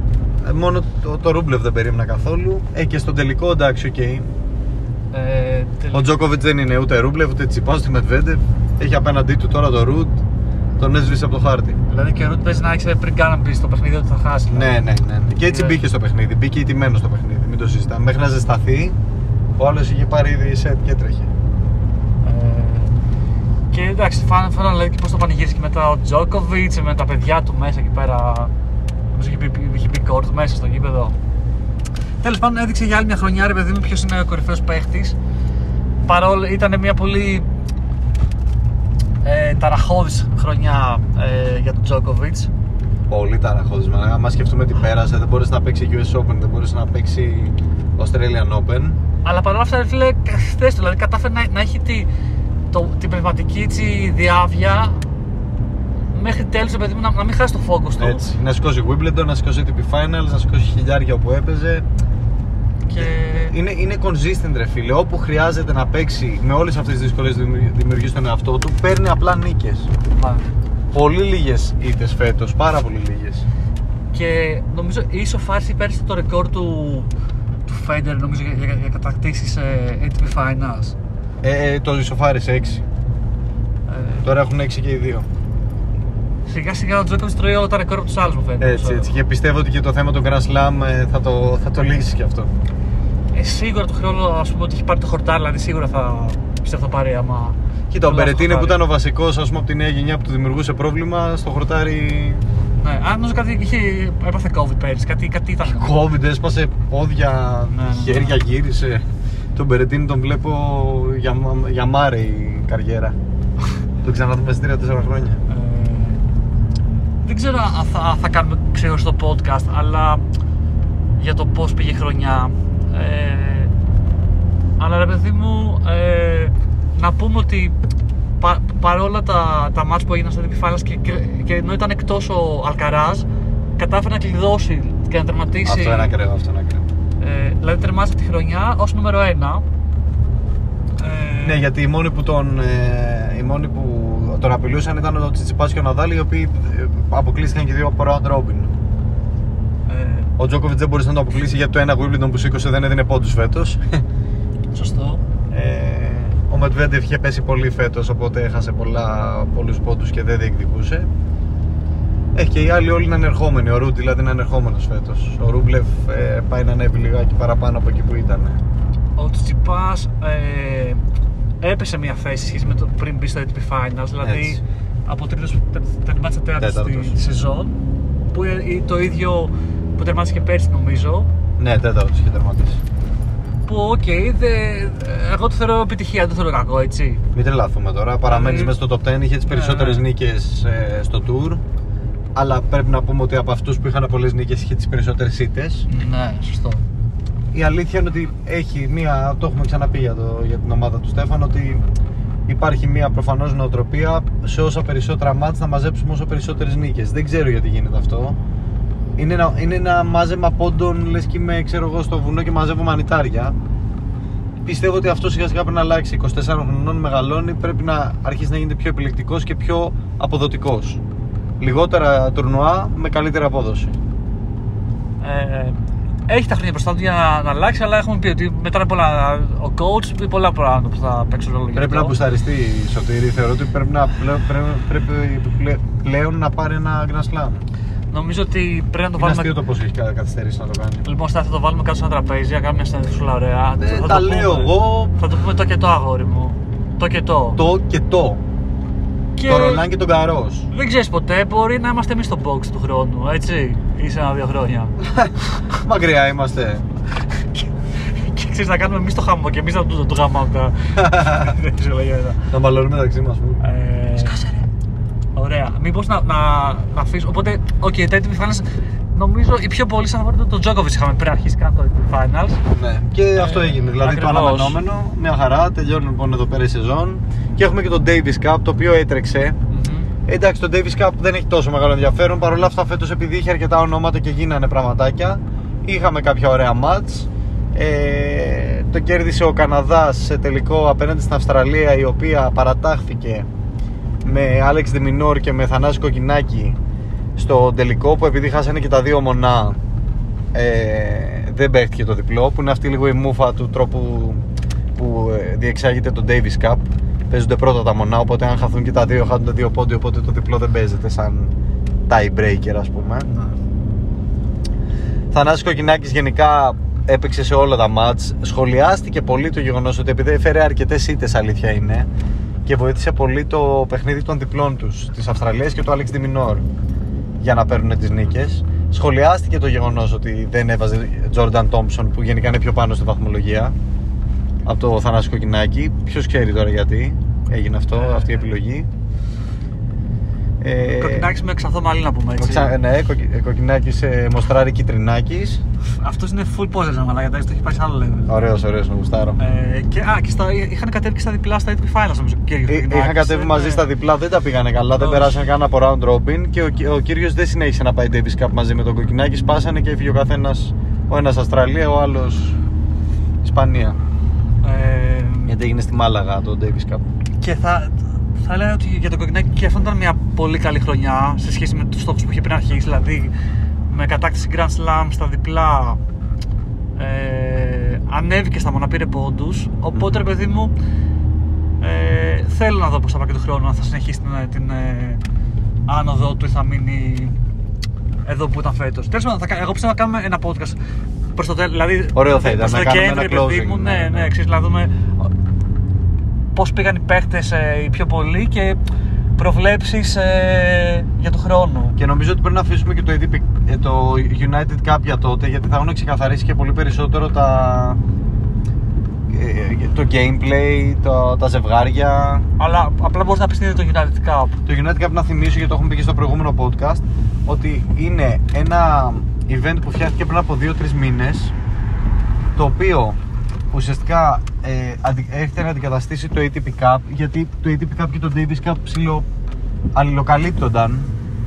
Ε, Μόνο το, το Ρούμπλεβ δεν περίμενα καθόλου. Ε, και στον τελικό εντάξει, οκ. Ε, τελ- Ο Τζόκοβιτς δεν είναι ούτε Ρούμπλεβ ούτε Τσιπά ούτε Μετβέντεφ. Έχει απέναντί του τώρα το Ρουτ. Τον έσβησε από το χάρτη. Δηλαδή και ο Ρουτ παίζει να έχει πριν καν να μπει στο παιχνίδι ότι θα χάσει. Ναι, ναι, ναι. ναι. Και έτσι Ναι. μπήκε στο παιχνίδι. Μπήκε ηττημένος στο παιχνίδι. Μην το συζητάμε. Μέχρι να ζεσταθεί, ο άλλος είχε πάρει ήδη σετ και έτρεχε. Ε, και εντάξει, φάνηκε φάνα, δηλαδή, και πώς το πανηγύρισε και μετά ο Τζόκοβιτ με τα παιδιά του μέσα εκεί πέρα. Νομίζω είχε μπει, είχε μπει κόρτ μέσα στο γήπεδο. Τέλος πάντων, έδειξε για άλλη μια χρονιά ρε παιδί μου ποιος είναι ο κορυφαίος παίχτης. Παρόλο ήταν μια πολύ ε, ταραχώδης χρονιά ε, για τον Τζόκοβιτ. Πολύ ταραχώδισμα. Άμα σκεφτούμε τι πέρασε, δεν μπορούσε να παίξει US Open, δεν μπορούσε να παίξει Australian Open. Αλλά παρόλα αυτά, ρε φίλε, θες το, δηλαδή κατάφερε να, να έχει τη, το, την πνευματική έτσι, διάβια μέχρι τέλους, ρε παιδί μου, να, να μην χάσει το focus του. Έτσι. Να σηκώσει Wimbledon, να σηκώσει ATP Finals, να σηκώσει χιλιάρια όπου έπαιζε. Και... Είναι, είναι consistent ρε φίλε. Όπου χρειάζεται να παίξει με όλες αυτές τις δυσκολίες που δημιουργείς στον εαυτό του, παίρνει απλά νίκες. Μα. Πολύ λίγες ήττες φέτος, πάρα πολύ λίγες. Και νομίζω ισοφάρισε πέρσι το ρεκόρ του, του Federer νομίζω για, για, για κατακτήσεις ε, ATP Finals. Ε, ε, το ισοφάρισε 6. Ε, Τώρα έχουν 6 και οι δύο. σιγά σιγά ο Τζόκοβιτς τρώει όλα τα ρεκόρ από τους άλλους μου φαίνεται. Έτσι, έτσι. Και πιστεύω ότι και το θέμα του Grand Slam ε, θα το, θα το λύσεις και αυτό. Ε, σίγουρα το χρόνο ας πούμε ότι έχει πάρει το χορτάρι, δηλαδή σίγουρα θα πιστεύω θα πάρει άμα... Κοίτα, ο Πολλά Μπερετίνε που χορτάρι. ήταν ο βασικός από την νέα γενιά που του δημιουργούσε πρόβλημα, στο χορτάρι Ναι, αν νομίζω κάτι είχε, έπαθε COVID πέρυσι, κάτι, κάτι ήταν. COVID, έσπασε πόδια, Ναι, ναι. χέρια γύρισε. Τον Μπερετίνη τον βλέπω για, μα- για μάρε η καριέρα. τον ξαναδούμε σε 3-4 χρόνια. Ε, δεν ξέρω αν θα, θα κάνουμε ξεχωριστό podcast, αλλά για το πώς πήγε η χρονιά. Ε, αλλά ρε παιδί μου, ε, να πούμε ότι πα, παρόλα τα, τα μάτς που έγιναν στο DP Finals και, και, και ενώ ήταν εκτός ο Αλκαράζ, κατάφερε να κλειδώσει και να τερματίσει. Αυτό είναι ακραίο, αυτό είναι ακραίο. Ε, δηλαδή τερμάτισε τη χρονιά ως νούμερο 1. Ε, Ναι, γιατί οι μόνοι που τον, ε, οι μόνοι που τον απειλούσαν ήταν ο Τσιτσιπάς και ο Ναδάλ, οι οποίοι ε, αποκλείστηκαν και οι δύο από round robin. ε, Ο Τζόκοβιτ δεν μπορούσε να το αποκλείσει γιατί το ένα Wimbledon που σήκωσε δεν έδινε πόντους φέτος. σωστό. Ε, ο Μετβέντεφ είχε πέσει πολύ φέτος, οπότε έχασε πολλά, πολλούς πόντους και δεν διεκδικούσε. Έχει και οι άλλοι όλοι είναι ανερχόμενοι. Ο Ρούντ δηλαδή είναι ανερχόμενο φέτος. Ο Ρούμπλεφ ε, πάει να ανέβει λιγάκι παραπάνω από εκεί που ήταν. Ο Τσιπάς ε, έπεσε μια θέση σχέση με το πριν μπει στο ATP Finals, δηλαδή Έτσι. από τρίτος τε- τερμάτισε τέταρτος Τέταρτος. στη σεζόν που είναι το ίδιο που τερμάτισε και πέρσι νομίζω Ναι, τέταρτος είχε τερματίσει. που οκ, δε- εγώ το θεωρώ επιτυχία, δεν το θεωρώ κακό έτσι Μην τρελαθούμε τώρα. Παραμένεις Δηλαδή- μέσα στο top 10, είχε τις Ναι, περισσότερες ναι. νίκες στο tour. Αλλά πρέπει να πούμε ότι από αυτούς που είχαν πολλές νίκες είχε τις περισσότερες ήττες. ναι, σωστό Η αλήθεια είναι ότι έχει μία, το έχουμε ξαναπεί για, το, για την ομάδα του Στέφαν, ότι υπάρχει μία προφανώς νοοτροπία σε όσα περισσότερα ματς να μαζέψουμε όσο περισσότερες νίκες. Δεν ξέρω γιατί γίνεται αυτό. Είναι ένα, είναι ένα μάζεμα πόντων, λες και είμαι ξέρω εγώ, στο βουνό και μαζεύω μανιτάρια. Πιστεύω ότι αυτό σιγά σιγά πρέπει να αλλάξει. 24 χρονών μεγαλώνει, πρέπει να αρχίσει να γίνεται πιο επιλεκτικός και πιο αποδοτικός. Λιγότερα τουρνουά με καλύτερη απόδοση. ε, έχει τα χρόνια μπροστά του για να, να αλλάξει, αλλά έχουμε πει ότι μετά από πολλά, ο coach πει πολλά πράγματα που θα παίξουν ρόλο για Πρέπει να αυτό. μπουσταριστεί η Σωτήρη. Θεωρώ ότι πρέπει, να, πλέον, πρέπει, πρέπει πλε- πλέον να πάρει ένα Grand Slam. Νομίζω ότι πρέπει να το Είναι βάλουμε. αστείο το πώς έχει κα- καθυστερήσει να το κάνει. Λοιπόν, Στάθη, θα το βάλουμε κάτω σε ένα τραπέζι, να κάνουμε μια συνέντευξούλα ωραία. Ε, Θα τα το λέω πούμε. εγώ. Θα το πούμε το και το, αγόρι μου. Το και το. Το και το. Και Το Ρολάν και τον Καρός. δεν ξέρεις ποτέ, μπορεί να είμαστε εμείς στο box του χρόνου, έτσι. Ή σε ένα-δύο χρόνια. (laughs) Μακριά είμαστε. και ξέρεις να κάνουμε εμείς το χαμό και εμείς να του το γαμάμε τα. (laughs) Δεν ξέρω λέγεται. Να μπαλώνουμε μεταξύ μας. Ε, Ωραία. Μήπως να, να, να αφήσω. Οπότε, OK, okay, τα ATP Finals νομίζω οι πιο πολλοί σαν αφορά τον Τζόκοβιτ είχαμε πριν αρχίσει καν το ATP Finals. Ναι. Και αυτό έγινε. Δηλαδή το ακριβώς. αναμενόμενο. Μια χαρά. Τελειώνει λοιπόν εδώ πέρα η σεζόν. Και έχουμε και το Davis Cup το οποίο έτρεξε. Μμμ. Εντάξει, το Davis Cup δεν έχει τόσο μεγάλο ενδιαφέρον. Παρ' όλα αυτά, φέτος επειδή είχε αρκετά ονόματα και γίνανε πραγματάκια, είχαμε κάποια ωραία ματς. Ε, το κέρδισε ο Καναδάς σε τελικό απέναντι στην Αυστραλία, η οποία παρατάχθηκε με Άλεξ Δεμινόρ και με Θανάση Κοκκινάκη στο τελικό που επειδή χάσανε και τα δύο μονά ε, δεν παίχτηκε το διπλό που είναι αυτή λίγο η μούφα του τρόπου που ε, διεξάγεται το Davis Cup. Παίζονται πρώτα τα μονά οπότε αν χαθούν και τα δύο χάνουν τα δύο πόντι οπότε το διπλό δεν παίζεται σαν tie breaker ας πούμε. Θανάσης Κοκκινάκης γενικά έπαιξε σε όλα τα μάτς. Σχολιάστηκε πολύ το γεγονός ότι επειδή έφερε αρκετές ήττες αλήθεια είναι και βοήθησε πολύ το παιχνίδι των διπλών τους της Αυστραλίας και του Alex Diminor για να παίρνουν τις νίκες σχολιάστηκε το γεγονός ότι δεν έβαζε Jordan Thompson που γενικά είναι πιο πάνω στη βαθμολογία από το Θανάση Κοκκινάκη ποιος ξέρει τώρα γιατί έγινε αυτό, Ε. αυτή η επιλογή ε, Κοκκινάκης με εξαθό μαλλί να πούμε έτσι. Κοξα- ναι, κοκκι- ε, Κοκκινάκης ε, Μοστράρη Κιτρινάκης Αυτός είναι full poses να μαλάκα, εντάξει, το έχει πάει σε άλλο level. Ωραίος, ωραίος, να γουστάρω Ε, και, α, και στα, είχαν κατέβει και στα διπλά στα ATP Finals νομίζω. Και Ε, Κοκκινάκης, Είχαν κατέβει ε, μαζί ναι. στα διπλά, δεν τα πήγανε καλά, δεν Όχι. περάσαν καν από round robin και ο, Κι- ο κύριος δεν συνέχισε να πάει Davis Cup μαζί με τον Κοκκινάκη. Σπάσανε και έφυγε ο καθένας, ο ένας Αυστραλία, ο άλλος Ισπανία. Ε, Γιατί έγινε στη Μάλαγα το Davis Cup. και θα, θα έλεγα ότι για τον Κοκκινάκη και αυτό ήταν μια πολύ καλή χρονιά σε σχέση με τους στόχους που είχε πριν αρχίσει. Δηλαδή με κατάκτηση Grand Slam στα διπλά ε, ανέβηκε στα μονά, πήρε πόντους. Οπότε ρε παιδί μου ε, θέλω να δω πώς θα πάει και του χρόνου, αν θα συνεχίσει την, την ε, άνοδο του ή θα μείνει εδώ που ήταν φέτος. Τέλος πάντων, θα κα- εγώ πιστεύω να κάνουμε ένα podcast προς το τέλος. Δηλαδή, Ωραίο θα ήταν προς να το κάνουμε Δεκέμβρη, ένα παιδί closing, μου, ναι, ναι, ναι. ναι, ξέρεις, να δούμε πώς πήγαν οι παίχτε οι πιο πολλοί και προβλέψεις για του χρόνου. Και νομίζω ότι πρέπει να αφήσουμε και το, ATP, ε, το United Cup για τότε γιατί θα έχουν ξεκαθαρίσει και πολύ περισσότερο τα, ε, το gameplay, το, τα ζευγάρια. Αλλά απλά μπορείς να πεις τι είναι το United Cup. Το United Cup να θυμίσω γιατί το έχουμε πει και στο προηγούμενο podcast ότι είναι ένα event που φτιάχτηκε πριν από 2-3 μήνες το οποίο ουσιαστικά ε, αντι- έρχεται να αντικαταστήσει το ATP Cup γιατί το ATP Cup και το Davis Cup ψηλο αλληλοκαλύπτονταν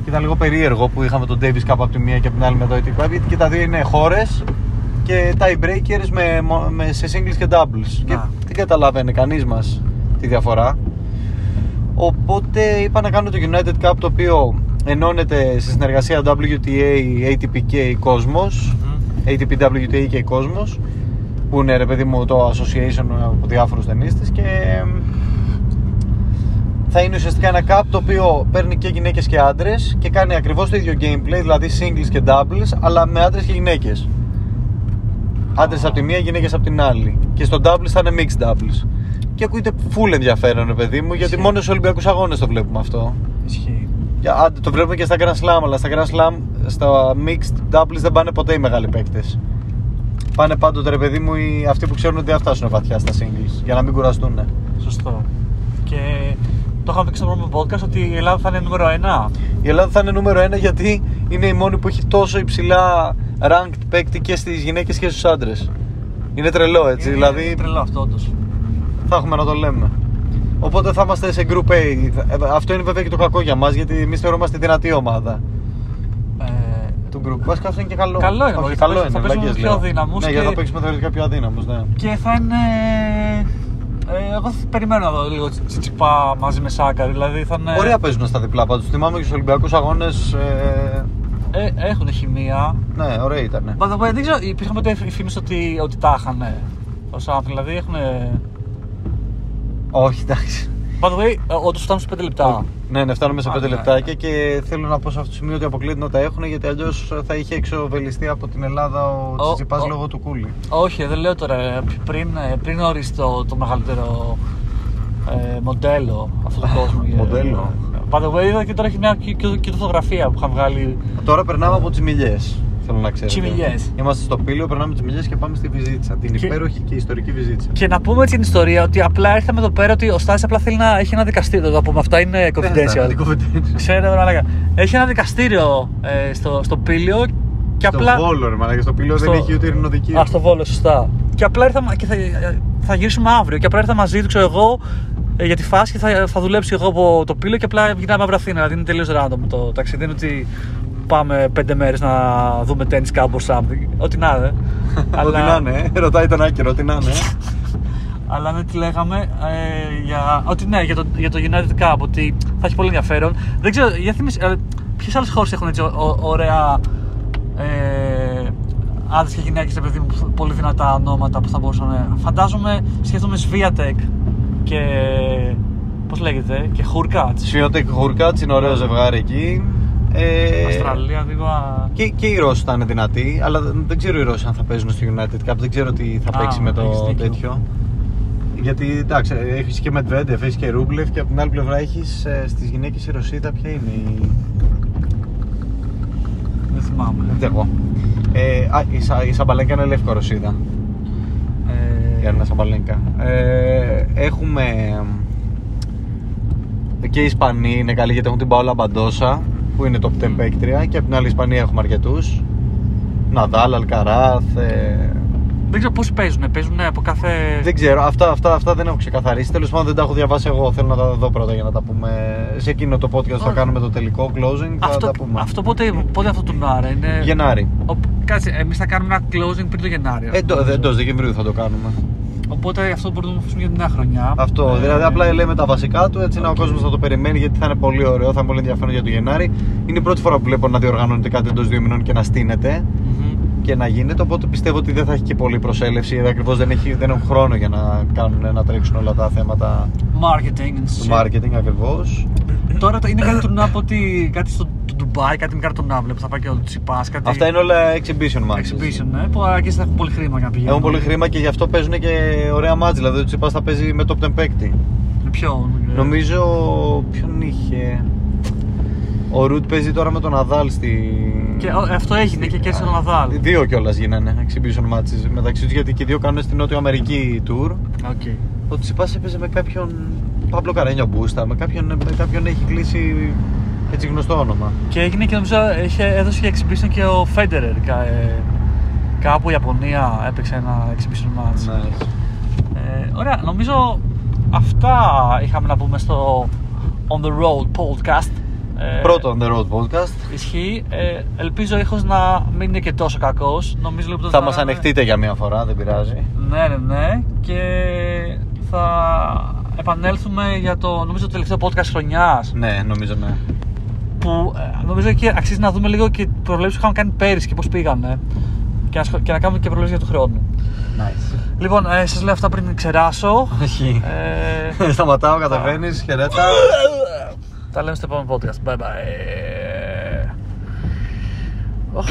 και ήταν λίγο περίεργο που είχαμε το Davis Cup από τη μία και από την άλλη με το ATP Cup γιατί και τα δύο είναι χώρες και tie breakers με, μο- με, σε singles και doubles. Και Να. δεν καταλαβαίνει κανείς μας τη διαφορά. Οπότε είπα να κάνω το United Cup το οποίο ενώνεται στη συνεργασία WTA, ATP και η Cosmos. ATP, WTA και η Cosmos που είναι ρε παιδί μου το association από διάφορους ταινίστες και εμ, θα είναι ουσιαστικά ένα cup το οποίο παίρνει και γυναίκες και άντρες και κάνει ακριβώς το ίδιο gameplay, δηλαδή singles και doubles αλλά με άντρες και γυναίκες Άντρες από τη μία, γυναίκες από την άλλη και στο doubles θα είναι mixed doubles και ακούγεται full ενδιαφέρον ρε παιδί μου γιατί Ισχύει. μόνο στους Ολυμπιακούς Αγώνες το βλέπουμε αυτό Ισχύει. για- άντε, το βλέπουμε και στα Grand Slam, αλλά στα Grand Slam, στα Mixed Doubles δεν πάνε ποτέ οι μεγάλοι παίκτες. Πάνε πάντοτε ρε παιδί μου οι, αυτοί που ξέρουν ότι δεν θα φτάσουν βαθιά στα singles για να μην κουραστούν. Σωστό. Και το είχαμε πει και στο πρώτο podcast ότι η Ελλάδα θα είναι νούμερο 1. Η Ελλάδα θα είναι νούμερο ένα γιατί είναι η μόνη που έχει τόσο υψηλά ranked παίκτη και στις γυναίκες και στους άντρες. Είναι τρελό έτσι, Είναι δηλαδή τρελό αυτό όντως. θα έχουμε να το λέμε. Οπότε θα είμαστε σε Group A. Ε, Αυτό είναι βέβαια και το κακό για μας γιατί εμείς θεωρούμαστε δυνατή ομάδα Ε, του Group. Βασικά αυτό είναι και καλό. Καλό είναι, Όχι, θα καλό παίζουμε- είναι. θα παίζουμε βλακίες πιο λέω. αδύναμους Ναι, και- γιατί θα παίξουμε θεωρητικά πιο αδύναμους, ναι. και θα είναι. Ε, εγώ θα περιμένω να δω λίγο τσι- τσιτσιπά μαζί με Σάκα. Δηλαδή θα είναι. Ωραία παίζουν στα διπλά πάντως. Θυμάμαι και στους Ολυμπιακούς Αγώνες. Ε, Ε, έχουν χημεία. ναι, ωραία ήταν. By the way, δεν ξέρω, υπήρχαν ποτέ φήμες ότι, ότι τα είχαν ως άνθρωποι. Δηλαδή έχουν. Όχι, εντάξει. By the way, όντως φτάνουν σε 5 λεπτά. Ναι, ναι, φτάνουμε σε Α, 5 ναι, λεπτάκια ναι. και θέλω να πω σε αυτό το σημείο ότι αποκλείεται να τα έχουν γιατί αλλιώς θα είχε εξοβελιστεί από την Ελλάδα ο Ο- Τσιτσιπάς ο- λόγω του κούλι. Όχι, δεν λέω τώρα. ε, Πριν, ε, πριν ορίσει το, το μεγαλύτερο ε, μοντέλο αυτού του κόσμου. ε, Μοντέλο. By the way, είδα και τώρα έχει μια και, και, και φωτογραφία που είχαν βγάλει. Τώρα περνάμε από τις Μιλιές. Θέλω να ξέρετε. Τι Μιλιές; Είμαστε στο Πήλιο, περνάμε τις Μιλιές και πάμε στη Βυζίτσα. Την Και- υπέροχη και ιστορική Βυζίτσα. Και να πούμε έτσι την ιστορία ότι απλά ήρθαμε εδώ πέρα ότι ο Στάσης απλά θέλει να έχει ένα δικαστήριο. Το πούμε, αυτά είναι confidential. Ναι, confidential. Ξέρετε, να λέγα. Έχει ένα δικαστήριο ε, στο, στο Πήλιο και Στο απλά. Βόλο, ρε μαλάκα, στο Πήλιο δεν στο- έχει ούτε ειρηνοδικείο. Α, στο Βόλο, σωστά. Και απλά ήρθαμε και θα, θα γυρίσουμε αύριο. Και απλά ήρθα μαζί του, ξέρω εγώ, ε, για τη φάση και θα, θα δουλέψει εγώ από το πύλο και απλά γυρνάμε αύριο Αθήνα. Δηλαδή είναι τελείως random το ταξίδι. Δεν είναι ότι πάμε πέντε μέρες να δούμε tennis camp or something. Ό,τι να είναι. (laughs) Ό,τι να είναι, ε. ρωτάει τον Άκυρο, ό,τι να είναι. ε. (laughs) Αλλά ναι, τι λέγαμε. Ε, για, ότι ναι, για το, για το United Cup, ότι θα έχει πολύ ενδιαφέρον. Δεν ξέρω, για θυμίσαι, ε, ποιες άλλες χώρες έχουν έτσι ω- ω- ωραία ε, άντρες και γυναίκες, παιδί μου, που- πολύ δυνατά ονόματα που θα μπορούσαν. να- Φαντάζομαι, σκέφτομαι Σβίατεκ και. Πώς λέγεται, και Χουρκάτ. Σιώτεκ Χουρκάτ είναι ωραίο ζευγάρι εκεί. Ε, Αυστραλία, δίπλα. Και, και οι Ρώσοι θα είναι δυνατοί, αλλά δεν ξέρω οι Ρώσοι αν θα παίζουν στο United Cup. Δεν ξέρω τι θα Α, παίξει με έχεις το δίκιο. τέτοιο. Γιατί εντάξει, έχεις και Μετβέντεφ, έχεις και Ρούμπλεφ και από την άλλη πλευρά έχεις στις γυναίκες η Ρωσίδα. Ποια είναι η. Δεν θυμάμαι. Δεν εγώ. Ε, α, η, Σα, η Σαμπαλέγκα είναι λευκό Ρωσίδα. Η Ε, Άννα Σαμπαλέγκα. Ε, έχουμε. Και οι Ισπανοί είναι καλοί γιατί έχουν την Παόλα Μπαντόσα που είναι top 10 παίκτρια και από την άλλη Ισπανία έχουμε αρκετούς. Ναδάλ, Αλκαράθ. Ε, δεν ξέρω πώς παίζουν. Παίζουν από κάθε. δεν ξέρω, αυτά, αυτά, αυτά δεν έχω ξεκαθαρίσει. Τέλος πάντων δεν τα έχω διαβάσει εγώ. Θέλω να τα δω πρώτα για να τα πούμε. Σε εκείνο το podcast που θα Ωραία. κάνουμε το τελικό closing. Θα αυτό, τα πούμε. αυτό πότε, πότε αυτό το τουρνουά είναι. Γενάρη. Ο, κάτσε, εμείς θα κάνουμε ένα closing πριν το Γενάρη. Εντό εντός Δεκεμβρίου θα το κάνουμε. Οπότε αυτό μπορούμε να το αφήσουμε για τη νέα χρονιά. Αυτό. Ε, Δηλαδή απλά λέμε τα βασικά του έτσι να ο οκ. κόσμος θα το περιμένει γιατί θα είναι πολύ ωραίο, θα είναι πολύ ενδιαφέρον για το Γενάρη. Είναι η πρώτη φορά που βλέπω να διοργανώνεται κάτι εντός δύο μηνών και να στείνεται μμμ. και να γίνεται. Οπότε πιστεύω ότι δεν θα έχει και πολύ προσέλευση γιατί ακριβώς δεν, έχει- δεν έχουν χρόνο για να, κάνουν, να τρέξουν όλα τα θέματα Marketing and του shit. marketing ακριβώς. Τώρα το- είναι κάτι τουρνουά από ότι κάτι στο το Ντουμπάι, κάτι μικρά τουρνουά που θα πάει και ο Τσιπάς. Κάτι... Αυτά είναι όλα exhibition matches. exhibition, ναι, που εκεί θα έχουν πολύ χρήμα για να πηγαίνουν. Έχουν πολύ χρήμα και γι' αυτό παίζουν και ωραία μάτς. Δηλαδή ο Τσιπάς θα παίζει με top 10 παίκτη. Με ποιο. ε, Νομίζω ποιον είχε. Ο Ρουτ παίζει τώρα με τον Ναδάλ στη. Και ο- αυτό έγινε και κέρδισε τον Ναδάλ. Δύο κιόλας γίνανε exhibition matches μεταξύ τους γιατί και οι δύο κάνουν στην Νότιο Αμερική tour. Οκ. Ο Τσιτσιπάς έπαιζε με κάποιον. Πάμπλο Καρένιο Μπούστα, με κάποιον, με κάποιον έχει κλείσει έτσι γνωστό όνομα. Και έγινε και νομίζω είχε, έδωσε και exhibition και ο Φέντερερ. Κα, ε, κάπου η Ιαπωνία έπαιξε ένα exhibition match. Nice. Ε, ωραία, νομίζω αυτά είχαμε να πούμε στο On The Road podcast. Ε, Πρώτο on the road podcast. Ισχύει. Ε, ελπίζω ήχος να μην είναι και τόσο κακός. Νομίζω λοιπόν Θα ότι μας ανεχτείτε για μία φορά, δεν πειράζει. Ναι, ναι, ναι. Και θα επανέλθουμε για το νομίζω το τελευταίο podcast χρονιάς Ναι, νομίζω ναι. Που ε, νομίζω εκεί αξίζει να δούμε λίγο και προβλέψεις που είχαμε κάνει πέρυσι και πώς πήγανε και να, σχο- και να κάνουμε και προβλέψεις για του χρόνου. Nice. Λοιπόν, ε, σας λέω αυτά πριν ξεράσω. Όχι. Ε, (laughs) Σταματάω, κατεβαίνεις, χαιρέτα. τα λέμε στο επόμενο podcast. Bye bye. Οχ.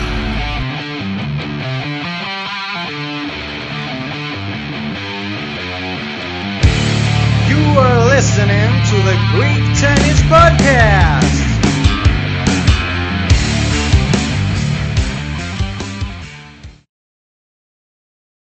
You are listening to the Greek